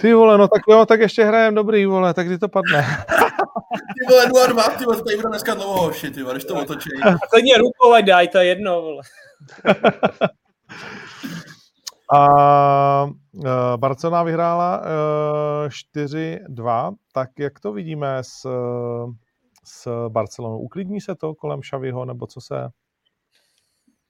Ty vole, no tak jo, tak ještě hrajem dobrý, vole, tak kdy to padne. Ty vole, 2 2, ty vole, tady bude dneska dlouho hoši, ty vole, když to otočí. Klidně rukou, ať daj, to je jedno, vole. A uh, Barcelona vyhrála uh, 4-2, tak jak to vidíme s, s Barcelonou? Uklidní se to kolem Šaviho, nebo co se...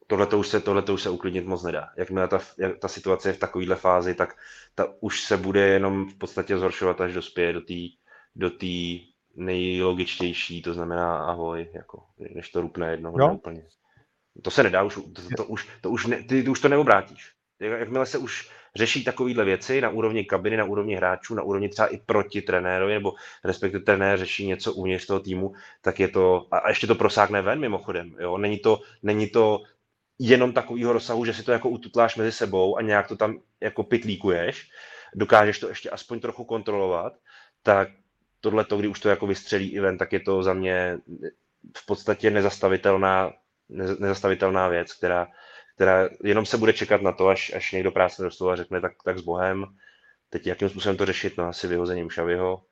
Tohle to už se, tohle už se uklidnit moc nedá. Jakmile ta, jak ta situace je v takovéhle fázi, tak ta už se bude jenom v podstatě zhoršovat, až dospěje do té do tý nejlogičtější, to znamená ahoj, jako, než to rupne jednoho no. úplně. To se nedá, už, to, to, už, to už, ne, ty, ty už to neobrátíš. Jakmile se už řeší takovéhle věci na úrovni kabiny, na úrovni hráčů, na úrovni třeba i proti trenérovi, nebo respektive trenér řeší něco uvnitř toho týmu, tak je to, a ještě to prosákne ven mimochodem, jo? Není, to, není to jenom takového rozsahu, že si to jako ututláš mezi sebou a nějak to tam jako pitlíkuješ, dokážeš to ještě aspoň trochu kontrolovat, tak tohle to, kdy už to jako vystřelí i ven, tak je to za mě v podstatě nezastavitelná nezastavitelná věc, která, která jenom se bude čekat na to, až, až někdo práce do stolu a řekne tak, tak s Bohem. Teď jakým způsobem to řešit? No asi vyhozením Šaviho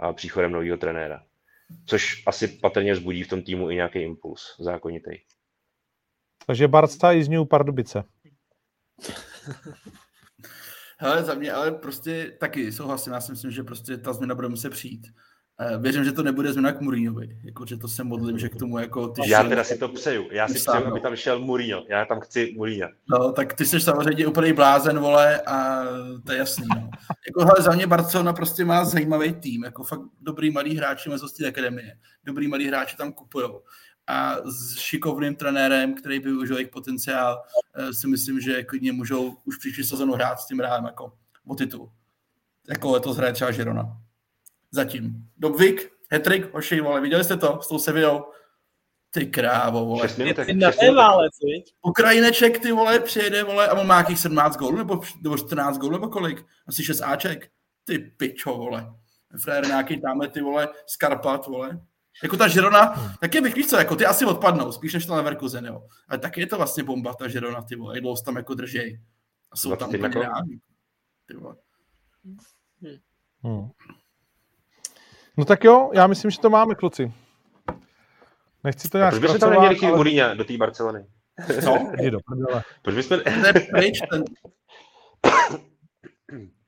a příchodem nového trenéra. Což asi patrně vzbudí v tom týmu i nějaký impuls zákonitý. Takže Barca i z New Pardubice. Hele, za mě ale prostě taky souhlasím. Já si myslím, že prostě ta změna bude muset přijít. Eh, věřím, že to nebude změna k Mourinhovi, jako, že to se modlím, že k tomu jako ty Já teda si to přeju, já si přeju, aby tam šel Mourinho, já tam chci Mourinho. No, tak ty jsi samozřejmě úplný blázen, vole, a to je jasný, no. jako, hele, za mě Barcelona prostě má zajímavý tým, jako fakt dobrý malý hráči mezi z akademie, dobrý malý hráči tam kupujou. A s šikovným trenérem, který využil jejich potenciál, eh, si myslím, že klidně můžou už příští sezonu hrát s tím rádem jako o titul. Jako letos hraje třeba Žirona. Zatím. Dobvik, hetrik, hoši, vole, viděli jste to s tou Sevillou? Ty krávo, vole. Šest minutek, Ty na šest válec? Ukrajineček, ty vole, přijede, vole, a on má jakých 17 gólů, nebo, nebo 14 gólů, nebo kolik? Asi 6 Aček. Ty pičo, vole. Frér nějaký tamhle, ty vole, Skarpat, vole. Jako ta Žirona, taky bych víš co, jako ty asi odpadnou, spíš než to Leverkusen, jo. Ale taky je to vlastně bomba, ta Žirona, ty vole, jak tam jako držej. A jsou tam 21 úplně reální. Ty vole. Hmm. No tak jo, já myslím, že to máme, kluci. Nechci to nějak proč bychom tam neměli ale- do té Barcelony? No, Jdi do prdele. Proč bychom... je pryč, ten,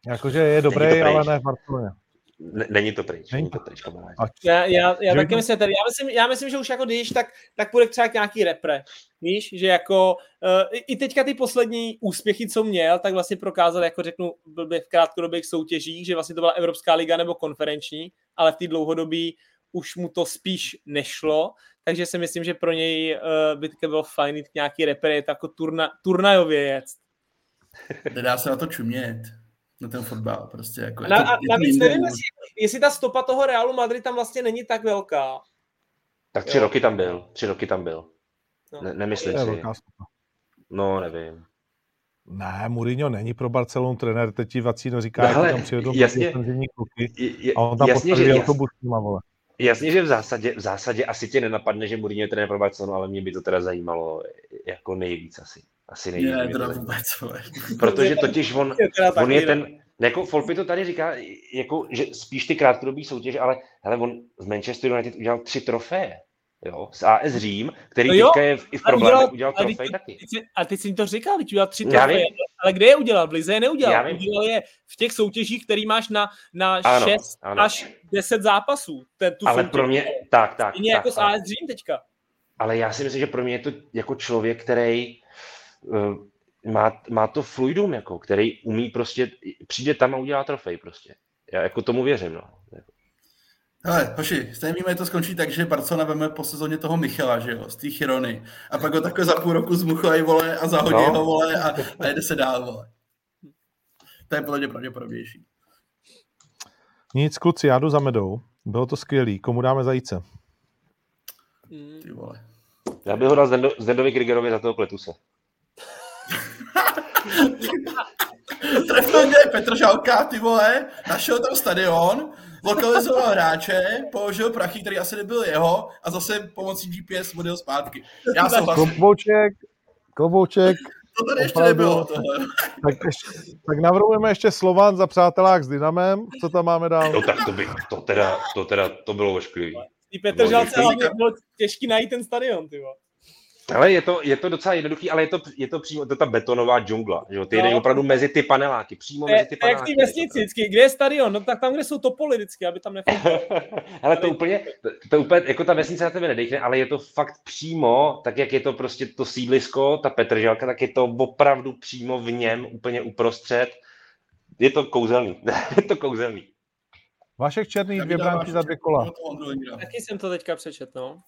Jakože je dobrý, ale ne v Barceloně. Ne, není to pryč, Není to- pryč, kamarádi. Já, já, já taky by- myslím, tady, já myslím, já myslím, že už jako když, tak, tak půjde třeba k nějaký repre. Víš, že jako uh, i teďka ty poslední úspěchy, co měl, tak vlastně prokázal, jako řeknu, blbě v krátkodobých soutěžích, že vlastně to byla Evropská liga nebo konferenční, ale v té dlouhodobí už mu to spíš nešlo, takže si myslím, že pro něj uh, by taky bylo fajn jít k nějaký repre, je to jako turna, turnajově jet. nedá se na to čumět. Na ten fotbal, prostě jako. je Na, to- a navíc nevím, jestli, jestli ta stopa toho Realu Madrid tam vlastně není tak velká. Tak tři Jo. roky tam byl, tři roky tam byl. No. Ne, to nemyslím je si. velká stopa. No, nevím. Ne, Mourinho není pro Barcelonu trenér, teď ti Vacíno říká, No hele, tam přijedou jasně. kluky a on tam jasně, že, postaví jas, autobus s nima, vole. jasně, že v zásadě, v zásadě asi tě nenapadne, že Mourinho je trenér pro Barcelonu, ale mě by to teda zajímalo jako nejvíc asi. Asi nejvíc. Ne, teda vůbec, vole. Protože totiž on, Je on je ten, jako Folpy to tady říká, jako, že spíš ty krátkodobý soutěže, ale hele, on z Manchester United udělal tři trofeje. Jo, z AS Řím, který No jo, teďka je v, i v problému, udělal- udělal a trofej teď- taky. A ty jsi jim to říkal, teď udělal tři trofeje, ale kde je udělal? V Lize je neudělal. Udělal je v těch soutěžích, který máš na, na Ano, 6 ano. až 10 zápasů. Ten, tu Ale soutěž. pro mě, tak, tak, Stejně tak, jako s tak. AS Řím teďka. ale já si myslím, že pro mě je to jako člověk, který má, má to fluidum, jako, který umí prostě, přijde tam a udělá trofej prostě. Já jako tomu věřím, no. Hele, hoši, stejně víme, to skončí tak, že Barcelona veme po sezóně toho Michala, že jo, z té Chirony. A pak ho takhle za půl roku zmuchají, vole, a zahodí No. ho, vole, a, a jede se dál, vole. To je podle mě pravděpodobnější. Nic, kluci, já jdu za medou. Bylo to skvělý. Komu dáme zajíce? Ty vole. Já bych ho dal Zdendo, Zdendovi Krigerovi za toho Kletuse. Trefil mě Petr Žalka, ty vole, našel tam stadion, lokalizoval hráče, položil prachy, který asi nebyl jeho, a zase pomocí GPS odjel zpátky. Já souhlasím. Klobouček, klobouček. To tady ještě Opravdu. nebylo tohle. Tak, ještě, tak navrhujeme ještě Slovan za přátelák s Dynamem. Co tam máme dál? No tak to by, to teda, to teda, to bylo ošklivý. Ty Petr Žalce děkuji. hlavně bylo těžký najít ten stadion, ty vole. Ale je to, je to docela jednoduchý, ale je to, je to přímo, to ta betonová džungla, že jo? Ty No. jdeš opravdu mezi ty paneláky, přímo je, mezi ty je jak paneláky. té vesnici vždycky. Kde je stadion? No tak tam, kde jsou topoly vždycky, aby tam nefungoval. Ale to úplně, to, to úplně, jako ta vesnice na tebe nedechne, ale je to fakt přímo, tak jak je to prostě to sídlisko, ta Petržalka, tak je to opravdu přímo v něm, úplně uprostřed. Je to kouzelný, je to kouzelný. Vašek Černý, dvě branky za dvě kola. Taky jsem to teďka přečet, no.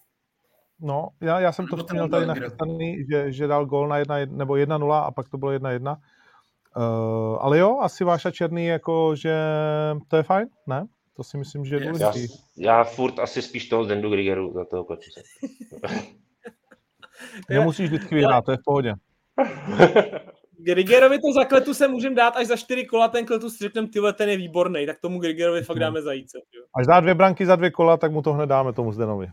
No, já, já jsem to ten měl tady nachystaný, že, že dal gol na jedna, nebo 1-0 a pak to bylo 1-1. Uh, ale jo, asi Váša Černý, jako, že to je fajn, ne? To si myslím, že je Yes. Já, důležitý. já furt asi spíš toho Zendu Grigeru za toho Kletuse. Nemusíš vždycky vyhrát, to je v pohodě. Grigerovi to za kletu se můžeme dát až za čtyři kola, ten kletus řekneme, tyhle, ten je výborný, tak tomu Grigerovi fakt dáme zajíce. Jo. Až dá dvě branky za dvě kola, tak mu to hned dáme tomu Zdenovi.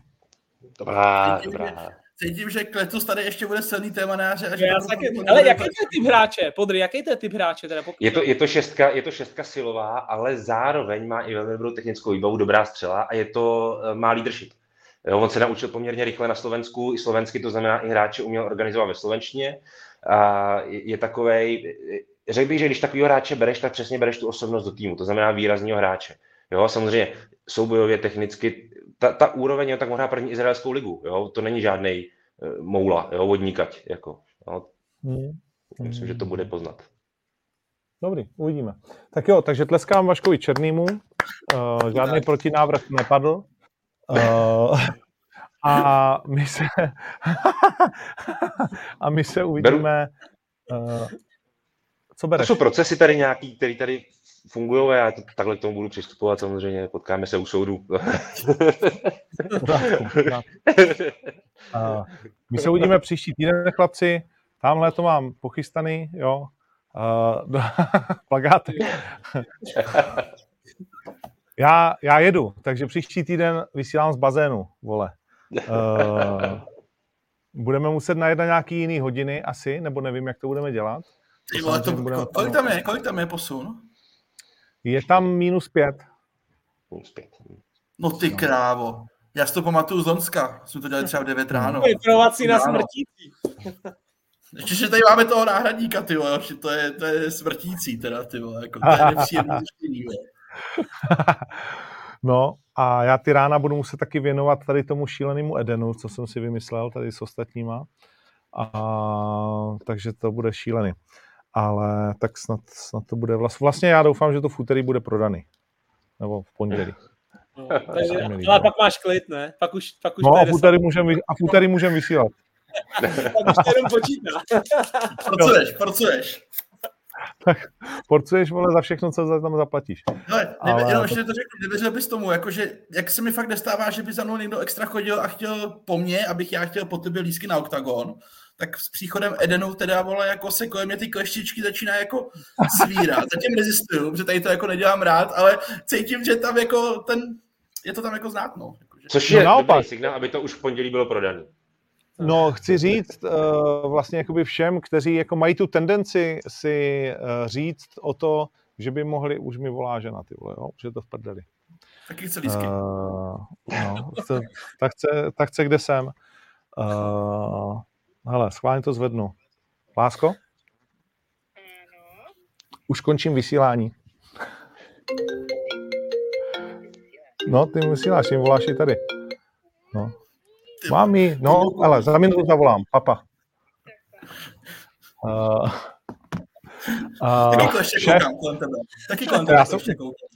Dobrá, Cítím, dobrá. Cítím, že Kletus tady ještě bude silný téma na jaře. Já taky, ale jaký to je typ hráče? Podry, jaký to je typ hráče? Teda pokud... Je to, je, to šestka, je to šestka silová, ale zároveň má i velmi dobrou technickou výbavu, dobrá střela a je to, eh, má leadership. Jo, on se naučil poměrně rychle na Slovensku, i slovensky, to znamená, i hráče uměl organizovat ve slovenštině. A je, je takovej, řekl bych, že když takového hráče bereš, tak přesně bereš tu osobnost do týmu, to znamená výrazního hráče. Jo, samozřejmě soubojově, technicky, ta, ta úroveň, jo, tak možná první izraelskou ligu, jo, to není žádný uh, moula, jo, vodníkať, jako, jo, Hmm. myslím, že to bude poznat. Dobrý, uvidíme. Tak jo, takže tleskám Vaškovi Černýmu. Uh, žádný protinávrh nepadl. Uh, A my se, a my se uvidíme. Uh, co bereš? To jsou procesy tady nějaký, které tady fungují a já to, takhle k tomu budu přistupovat samozřejmě, potkáme se u soudu. my se uvidíme příští týden, chlapci. Tamhle to mám pochystaný, jo. Uh, plagáty. já, já jedu, takže příští týden vysílám z bazénu, vole. Uh, budeme muset najít na nějaký jiný hodiny asi, nebo nevím, jak to budeme dělat. Ty vole, to, kolik, tam je, kolik tam je posun? Je tam minus pět. Minus pět. No ty no. krávo. Já si to pamatuju z Lonska. Jsme to dělali třeba v 9 ráno. Vyprovací na smrtící. Ještě, že tady máme toho náhradníka, ty vole, to je, to je smrtící teda, ty vole, jako, to je nepříjemný No a já ty rána budu muset taky věnovat tady tomu šílenému Edenu, co jsem si vymyslel tady s ostatníma. A, takže to bude šílený. Ale tak snad, snad to bude vlastně. Vlastně já doufám, že to v úterý bude prodaný. Nebo v pondělí. No, takže, ale pak máš klid, ne? Pak už, pak už no a v úterý můžem, a v úterý můžem vysílat. tak už to jenom počítá. Porcuješ, porcuješ. tak porcuješ, vole, za všechno, co tam zaplatíš. Ale, ale jenom ještě to řeknu, nevěřil bys tomu, jakože, jak se mi fakt nestává, že by za mnou někdo extra chodil a chtěl po mně, abych já chtěl po tebe lísky na oktagon, tak s příchodem Edenu teda, vole, jako se kolem mě ty kleštičky začíná jako svírat. Zatím rezistuju, protože tady to jako nedělám rád, ale cítím, že tam jako ten, je to tam jako znát, no. Jakože. Což je no, dobrý signál, aby to už v pondělí bylo prodané. No, chci říct uh, vlastně jakoby všem, kteří jako mají tu tendenci si uh, říct o to, že by mohli, už mi volá žena, ty vole, jo, že to v prdeli. Taky chce lísky. Uh, no, tak, chce, tak chce, kde jsem. Uh, hele, schválně to zvednu. Lásko? Už končím vysílání. No, ty vysíláš, jim voláš i tady. No. Mami, no, ale za minutu zavolám, papa. Uh, uh, šéf. Taky kolem tebe já jsem,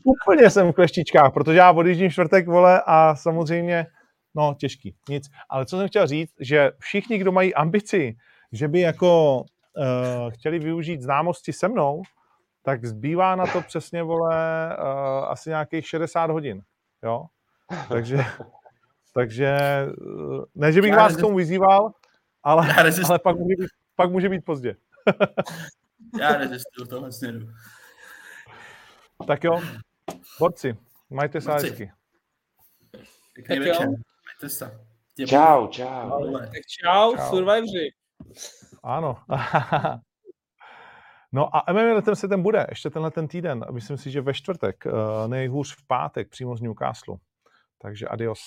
Úplně jsem v kleštičkách, protože já odjíždím čtvrtek, vole, a samozřejmě, no, těžký, nic. Ale co jsem chtěl říct, že všichni, kdo mají ambici, že by jako uh, chtěli využít známosti se mnou, tak zbývá na to přesně, vole, uh, asi nějakých 60 hodin, jo? Takže takže eh, ne, že bych vás k tomu vyzýval, ale, ale pak, může být, pak může být pozdě. já nezistuju v tomhle směru. Tak jo, borci, majte se hezky. Pěkný večer. Se. Čau, čau. Tak čau, čau. survivoři. Ano. No a MMA letem se ten bude, ještě tenhle ten týden. Myslím si, že ve čtvrtek, eh, nejhůř v pátek, přímo z Newcastle. Takže adios.